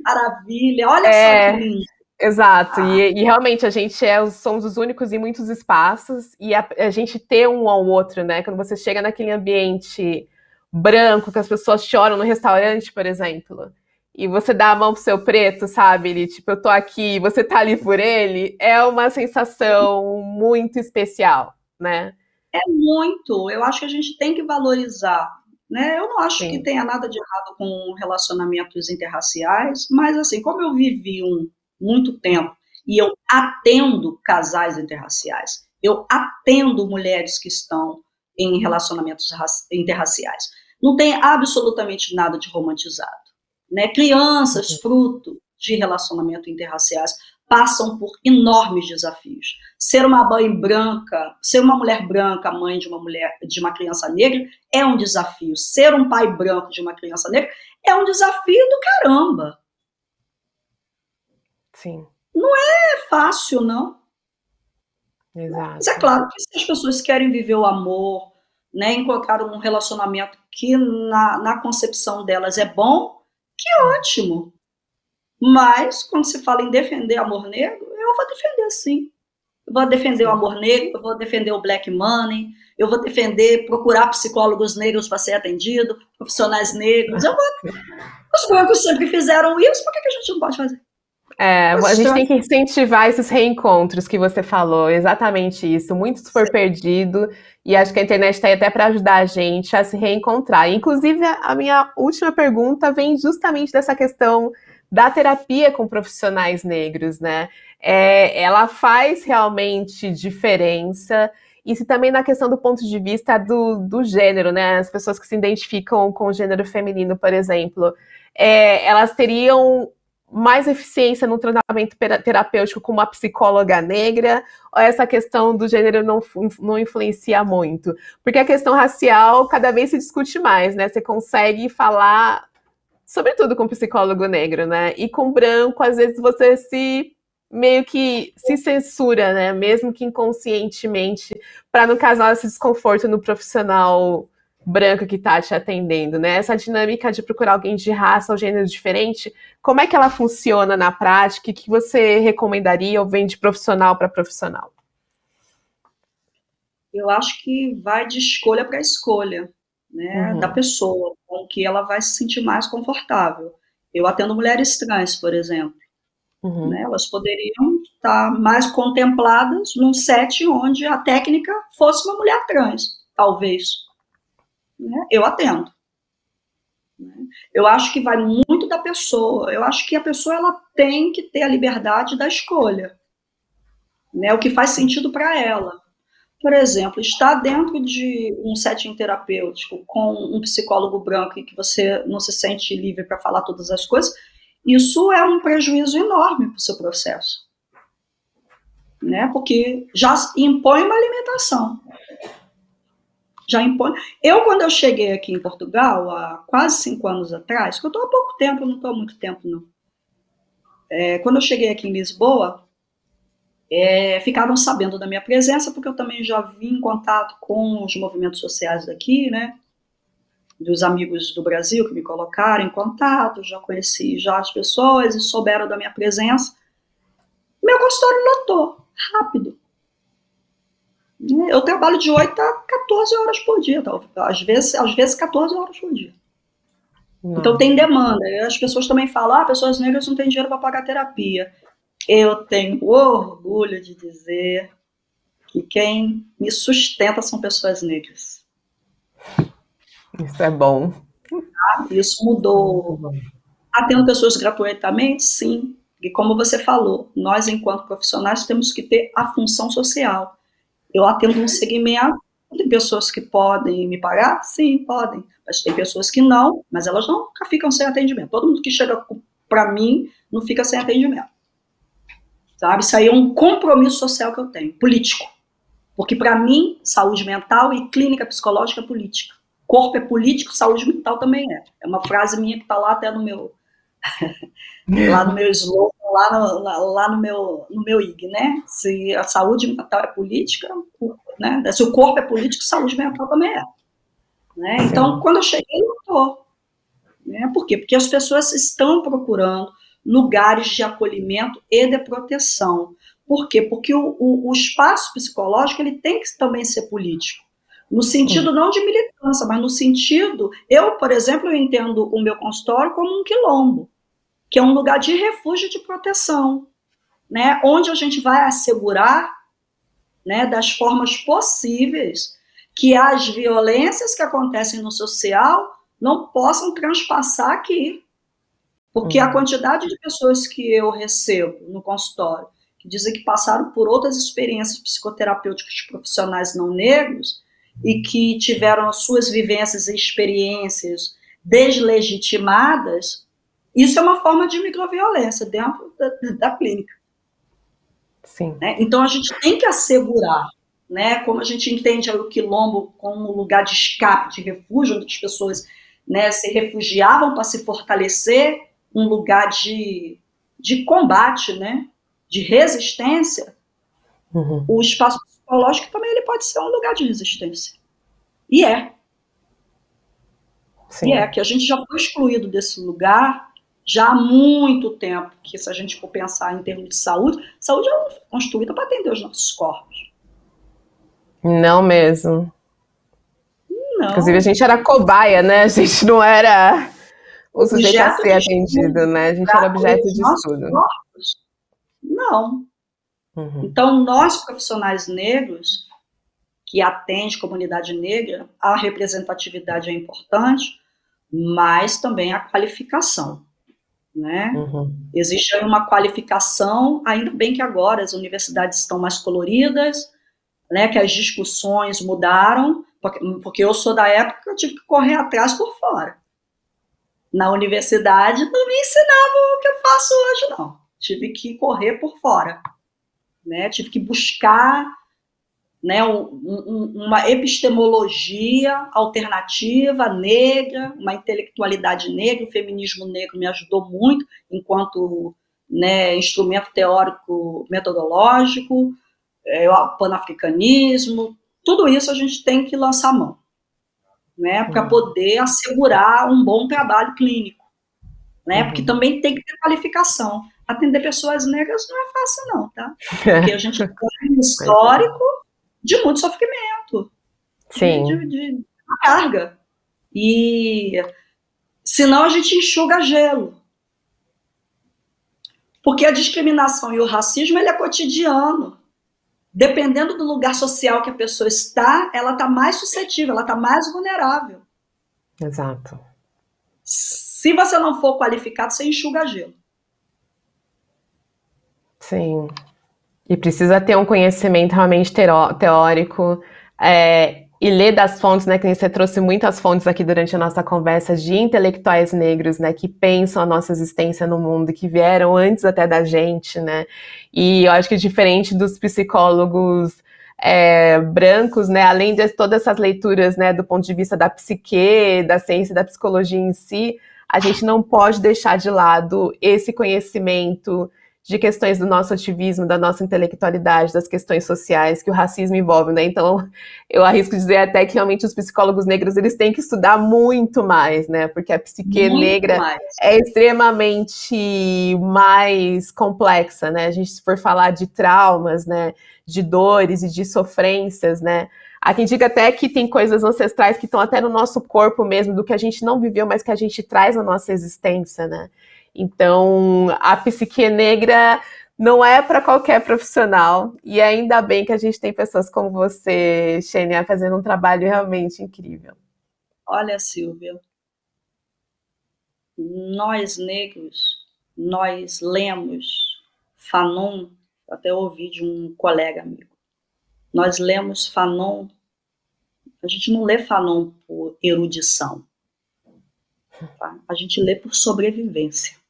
Maravilha! Olha é, só que lindo. Exato, ah. e, e, realmente a gente é, somos os únicos em muitos espaços, e a, a gente ter um ao outro, né? Quando você chega naquele ambiente branco, que as pessoas choram no restaurante, por exemplo, e você dá a mão pro seu preto, sabe? Ele, tipo, eu tô aqui, você tá ali por ele, é uma sensação muito especial, né? É muito. Eu acho que a gente tem que valorizar, Né? Eu não acho Sim. que tenha nada de errado com relacionamentos interraciais, mas assim, como eu vivi um muito tempo e eu atendo casais interraciais, eu atendo mulheres que estão em relacionamentos interraciais. Não tem absolutamente nada de romantizado. Né? Crianças, uhum. fruto de relacionamento interraciais, passam por enormes desafios. Ser uma mãe branca, ser uma mulher branca, mãe de uma mulher, de uma criança negra, é um desafio. Ser um pai branco de uma criança negra é um desafio do caramba. Sim. Não é fácil, não. Exato. Mas é claro que se as pessoas querem viver o amor, né, encontrar um relacionamento que na, na concepção delas é bom, que ótimo. Mas, quando se fala em defender amor negro, eu vou defender sim. Eu vou defender o amor negro, eu vou defender o black money, eu vou defender procurar psicólogos negros para ser atendido, profissionais negros. Eu vou... Os brancos sempre fizeram isso, por que a gente não pode fazer? É, a gente tem que incentivar esses reencontros que você falou, exatamente isso. Muito se for perdido, e acho que a internet está aí até para ajudar a gente a se reencontrar. Inclusive, a minha última pergunta vem justamente dessa questão da terapia com profissionais negros, né? É, ela faz realmente diferença. E se também na questão do ponto de vista do, do gênero, né? As pessoas que se identificam com o gênero feminino, por exemplo, é, elas teriam mais eficiência no tratamento terapêutico com uma psicóloga negra, ou essa questão do gênero não, não influencia muito? Porque a questão racial cada vez se discute mais, né? Você consegue falar sobretudo com psicólogo negro, né? E com branco, às vezes você se meio que se censura, né? Mesmo que inconscientemente, para não causar esse desconforto no profissional branco que está te atendendo, né? Essa dinâmica de procurar alguém de raça ou gênero diferente, como é que ela funciona na prática? O que você recomendaria ou vem de profissional para profissional? Eu acho que vai de escolha para escolha né, uhum. da pessoa, com que ela vai se sentir mais confortável. Eu atendo mulheres trans, por exemplo. Uhum. Né, elas poderiam estar mais contempladas num set onde a técnica fosse uma mulher trans, talvez. Né, eu atendo. Né. Eu acho que vai muito da pessoa. Eu acho que a pessoa ela tem que ter a liberdade da escolha, né? O que faz sentido para ela por exemplo, estar dentro de um setting terapêutico com um psicólogo branco e que você não se sente livre para falar todas as coisas, isso é um prejuízo enorme para o seu processo. Né? Porque já impõe uma limitação. Já impõe. Eu, quando eu cheguei aqui em Portugal, há quase cinco anos atrás, que eu estou há pouco tempo, não estou há muito tempo, não. É, quando eu cheguei aqui em Lisboa, é, ficaram sabendo da minha presença, porque eu também já vim em contato com os movimentos sociais daqui, né? Dos amigos do Brasil que me colocaram em contato, já conheci já as pessoas e souberam da minha presença. Meu consultório lotou, rápido. Eu trabalho de 8 a 14 horas por dia, às vezes, às vezes 14 horas por dia. Não. Então tem demanda. As pessoas também falam, ah, pessoas negras não têm dinheiro para pagar terapia. Eu tenho orgulho de dizer que quem me sustenta são pessoas negras. Isso é bom. Tá? Isso mudou. Atendo pessoas gratuitamente? Sim. E como você falou, nós, enquanto profissionais, temos que ter a função social. Eu atendo um segmento, tem pessoas que podem me pagar? Sim, podem. Mas tem pessoas que não, mas elas nunca ficam sem atendimento. Todo mundo que chega para mim não fica sem atendimento sabe? Isso aí é um compromisso social que eu tenho, político. Porque, para mim, saúde mental e clínica psicológica é política. Corpo é político, saúde mental também é. É uma frase minha que está lá até no meu. Lá no meu slogan, lá no, lá, lá, no, meu, no meu IG, né? Se a saúde mental é política, né? Se o corpo é político, saúde mental também é. Né? Então, quando eu cheguei, eu estou. Né? Por quê? Porque as pessoas estão procurando lugares de acolhimento e de proteção. Por quê? Porque o, o, o espaço psicológico ele tem que também ser político. No sentido não de militância, mas no sentido, eu, por exemplo, eu entendo o meu consultório como um quilombo, que é um lugar de refúgio de proteção, né, onde a gente vai assegurar, né, das formas possíveis, que as violências que acontecem no social não possam transpassar aqui. Porque uhum. a quantidade de pessoas que eu recebo no consultório que dizem que passaram por outras experiências psicoterapêuticas de profissionais não negros e que tiveram as suas vivências e experiências deslegitimadas, isso é uma forma de microviolência dentro da, da clínica. Sim. Né? Então a gente tem que assegurar, né, como a gente entende o quilombo como um lugar de escape, de refúgio, onde as pessoas né, se refugiavam para se fortalecer, um lugar de, de combate, né, de resistência, uhum. o espaço psicológico também ele pode ser um lugar de resistência. E é. Sim. E é que a gente já foi excluído desse lugar já há muito tempo, que se a gente for pensar em termos de saúde, saúde não foi construída para atender os nossos corpos. Não mesmo. Não. Inclusive, a gente era cobaia, né? A gente não era o sujeito a ser atendido, né? A gente era objeto de estudo. Corpos. Não. Uhum. Então, nós profissionais negros, que atende comunidade negra, a representatividade é importante, mas também a qualificação. Né? Uhum. Existe uma qualificação, ainda bem que agora as universidades estão mais coloridas, né, que as discussões mudaram, porque, porque eu sou da época que eu tive que correr atrás por fora. Na universidade não me ensinavam o que eu faço hoje, não tive que correr por fora, né? Tive que buscar, né, um, um, uma epistemologia alternativa negra, uma intelectualidade negra, o feminismo negro me ajudou muito enquanto né, instrumento teórico metodológico, é, o panafricanismo, tudo isso a gente tem que lançar mão, né, para uhum. poder assegurar um bom trabalho clínico, né, porque uhum. também tem que ter qualificação atender pessoas negras não é fácil, não, tá? Porque a gente tem um histórico de muito sofrimento. Sim. De, de, de carga. E senão a gente enxuga gelo. Porque a discriminação e o racismo ele é cotidiano. Dependendo do lugar social que a pessoa está, ela está mais suscetível, ela está mais vulnerável. Exato. Se você não for qualificado, você enxuga gelo. Sim. E precisa ter um conhecimento realmente teórico é, e ler das fontes, né? Que você trouxe muitas fontes aqui durante a nossa conversa de intelectuais negros, né? Que pensam a nossa existência no mundo, que vieram antes até da gente, né? E eu acho que diferente dos psicólogos é, brancos, né? Além de todas essas leituras, né? Do ponto de vista da psique, da ciência, da psicologia em si, a gente não pode deixar de lado esse conhecimento de questões do nosso ativismo, da nossa intelectualidade, das questões sociais que o racismo envolve, né? Então, eu arrisco dizer até que realmente os psicólogos negros eles têm que estudar muito mais, né? Porque a psique muito negra mais. é extremamente mais complexa, né? A gente se for falar de traumas, né, de dores e de sofrências, né? Há quem diga até que tem coisas ancestrais que estão até no nosso corpo mesmo, do que a gente não viveu, mas que a gente traz na nossa existência, né? Então, a psique negra não é para qualquer profissional, e ainda bem que a gente tem pessoas como você, Xenia, fazendo um trabalho realmente incrível. Olha, Silvia, nós negros, nós lemos Fanon, até ouvi de um colega amigo, nós lemos Fanon, a gente não lê Fanon por erudição, tá? a gente lê por sobrevivência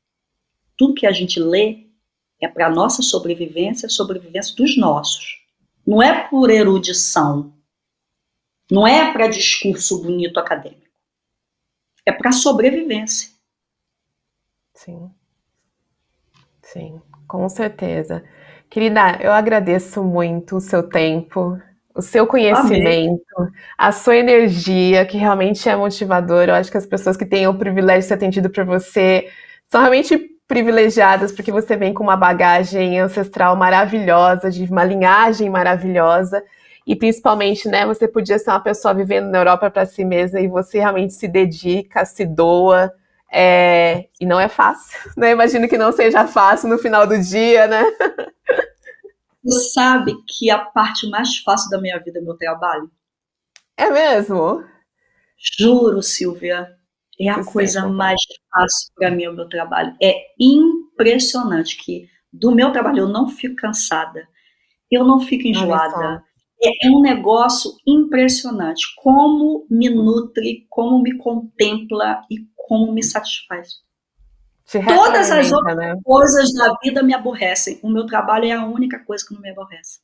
tudo que a gente lê é para nossa sobrevivência, sobrevivência dos nossos. Não é por erudição, não é para discurso bonito acadêmico. É para sobrevivência. Sim. Sim, com certeza. Querida, eu agradeço muito o seu tempo, o seu conhecimento, Amém. a sua energia, que realmente é motivador. Eu acho que as pessoas que têm o privilégio de ser atendido por você são realmente privilegiadas porque você vem com uma bagagem ancestral maravilhosa, de uma linhagem maravilhosa. E principalmente, né, você podia ser uma pessoa vivendo na Europa para si mesma e você realmente se dedica, se doa. É, e não é fácil, né? Imagino que não seja fácil no final do dia, né? Você sabe que a parte mais fácil da minha vida é meu trabalho? É mesmo? Juro, Silvia. É a coisa mais fácil para mim o meu trabalho. É impressionante que do meu trabalho eu não fico cansada, eu não fico enjoada. É, é um negócio impressionante. Como me nutre, como me contempla e como me satisfaz. Todas as outras né? coisas da vida me aborrecem. O meu trabalho é a única coisa que não me aborrece.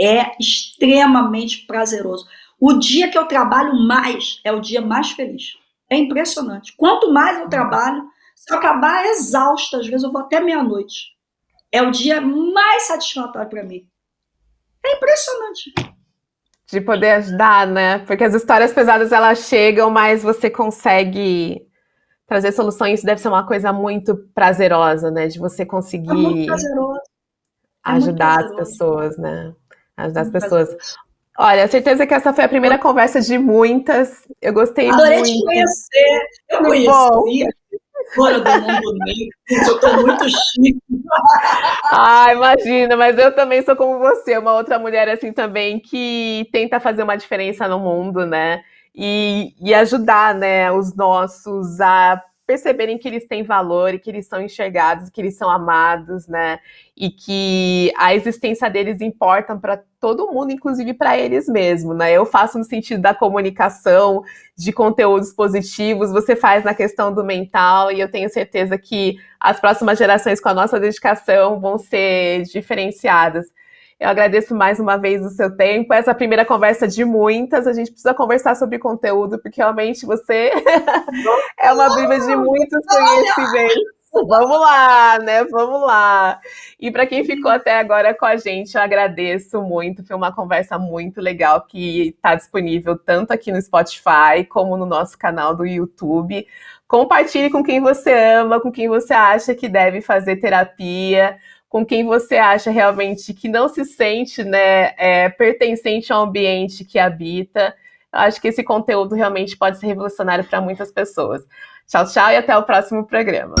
É extremamente prazeroso. O dia que eu trabalho mais é o dia mais feliz. É impressionante. Quanto mais eu trabalho, se eu acabar exausta, às vezes eu vou até meia-noite. É o dia mais satisfatório para mim. É impressionante. De poder ajudar, né? Porque as histórias pesadas elas chegam, mas você consegue trazer soluções. Isso deve ser uma coisa muito prazerosa, né? De você conseguir é muito prazeroso. É ajudar muito as pessoas, né? Ajudar as pessoas. Prazeroso. Olha, certeza que essa foi a primeira conversa de muitas. Eu gostei Adorei muito. Adorei te conhecer. Eu conheci fora do mundo negro. Eu tô muito chique. Ah, imagina, mas eu também sou como você, uma outra mulher assim também que tenta fazer uma diferença no mundo, né? E, e ajudar, né, os nossos a perceberem que eles têm valor e que eles são enxergados, que eles são amados, né? E que a existência deles importa para todo mundo, inclusive para eles mesmos, né? Eu faço no sentido da comunicação, de conteúdos positivos, você faz na questão do mental, e eu tenho certeza que as próximas gerações, com a nossa dedicação, vão ser diferenciadas. Eu agradeço mais uma vez o seu tempo. Essa primeira conversa de muitas. A gente precisa conversar sobre conteúdo, porque realmente você é uma bíblia de muitos conhecimentos. Vamos lá, né? Vamos lá. E para quem ficou até agora com a gente, eu agradeço muito. Foi uma conversa muito legal que está disponível tanto aqui no Spotify como no nosso canal do YouTube. Compartilhe com quem você ama, com quem você acha que deve fazer terapia com quem você acha realmente que não se sente né, é, pertencente ao ambiente que habita. Eu acho que esse conteúdo realmente pode ser revolucionário para muitas pessoas. Tchau, tchau e até o próximo programa.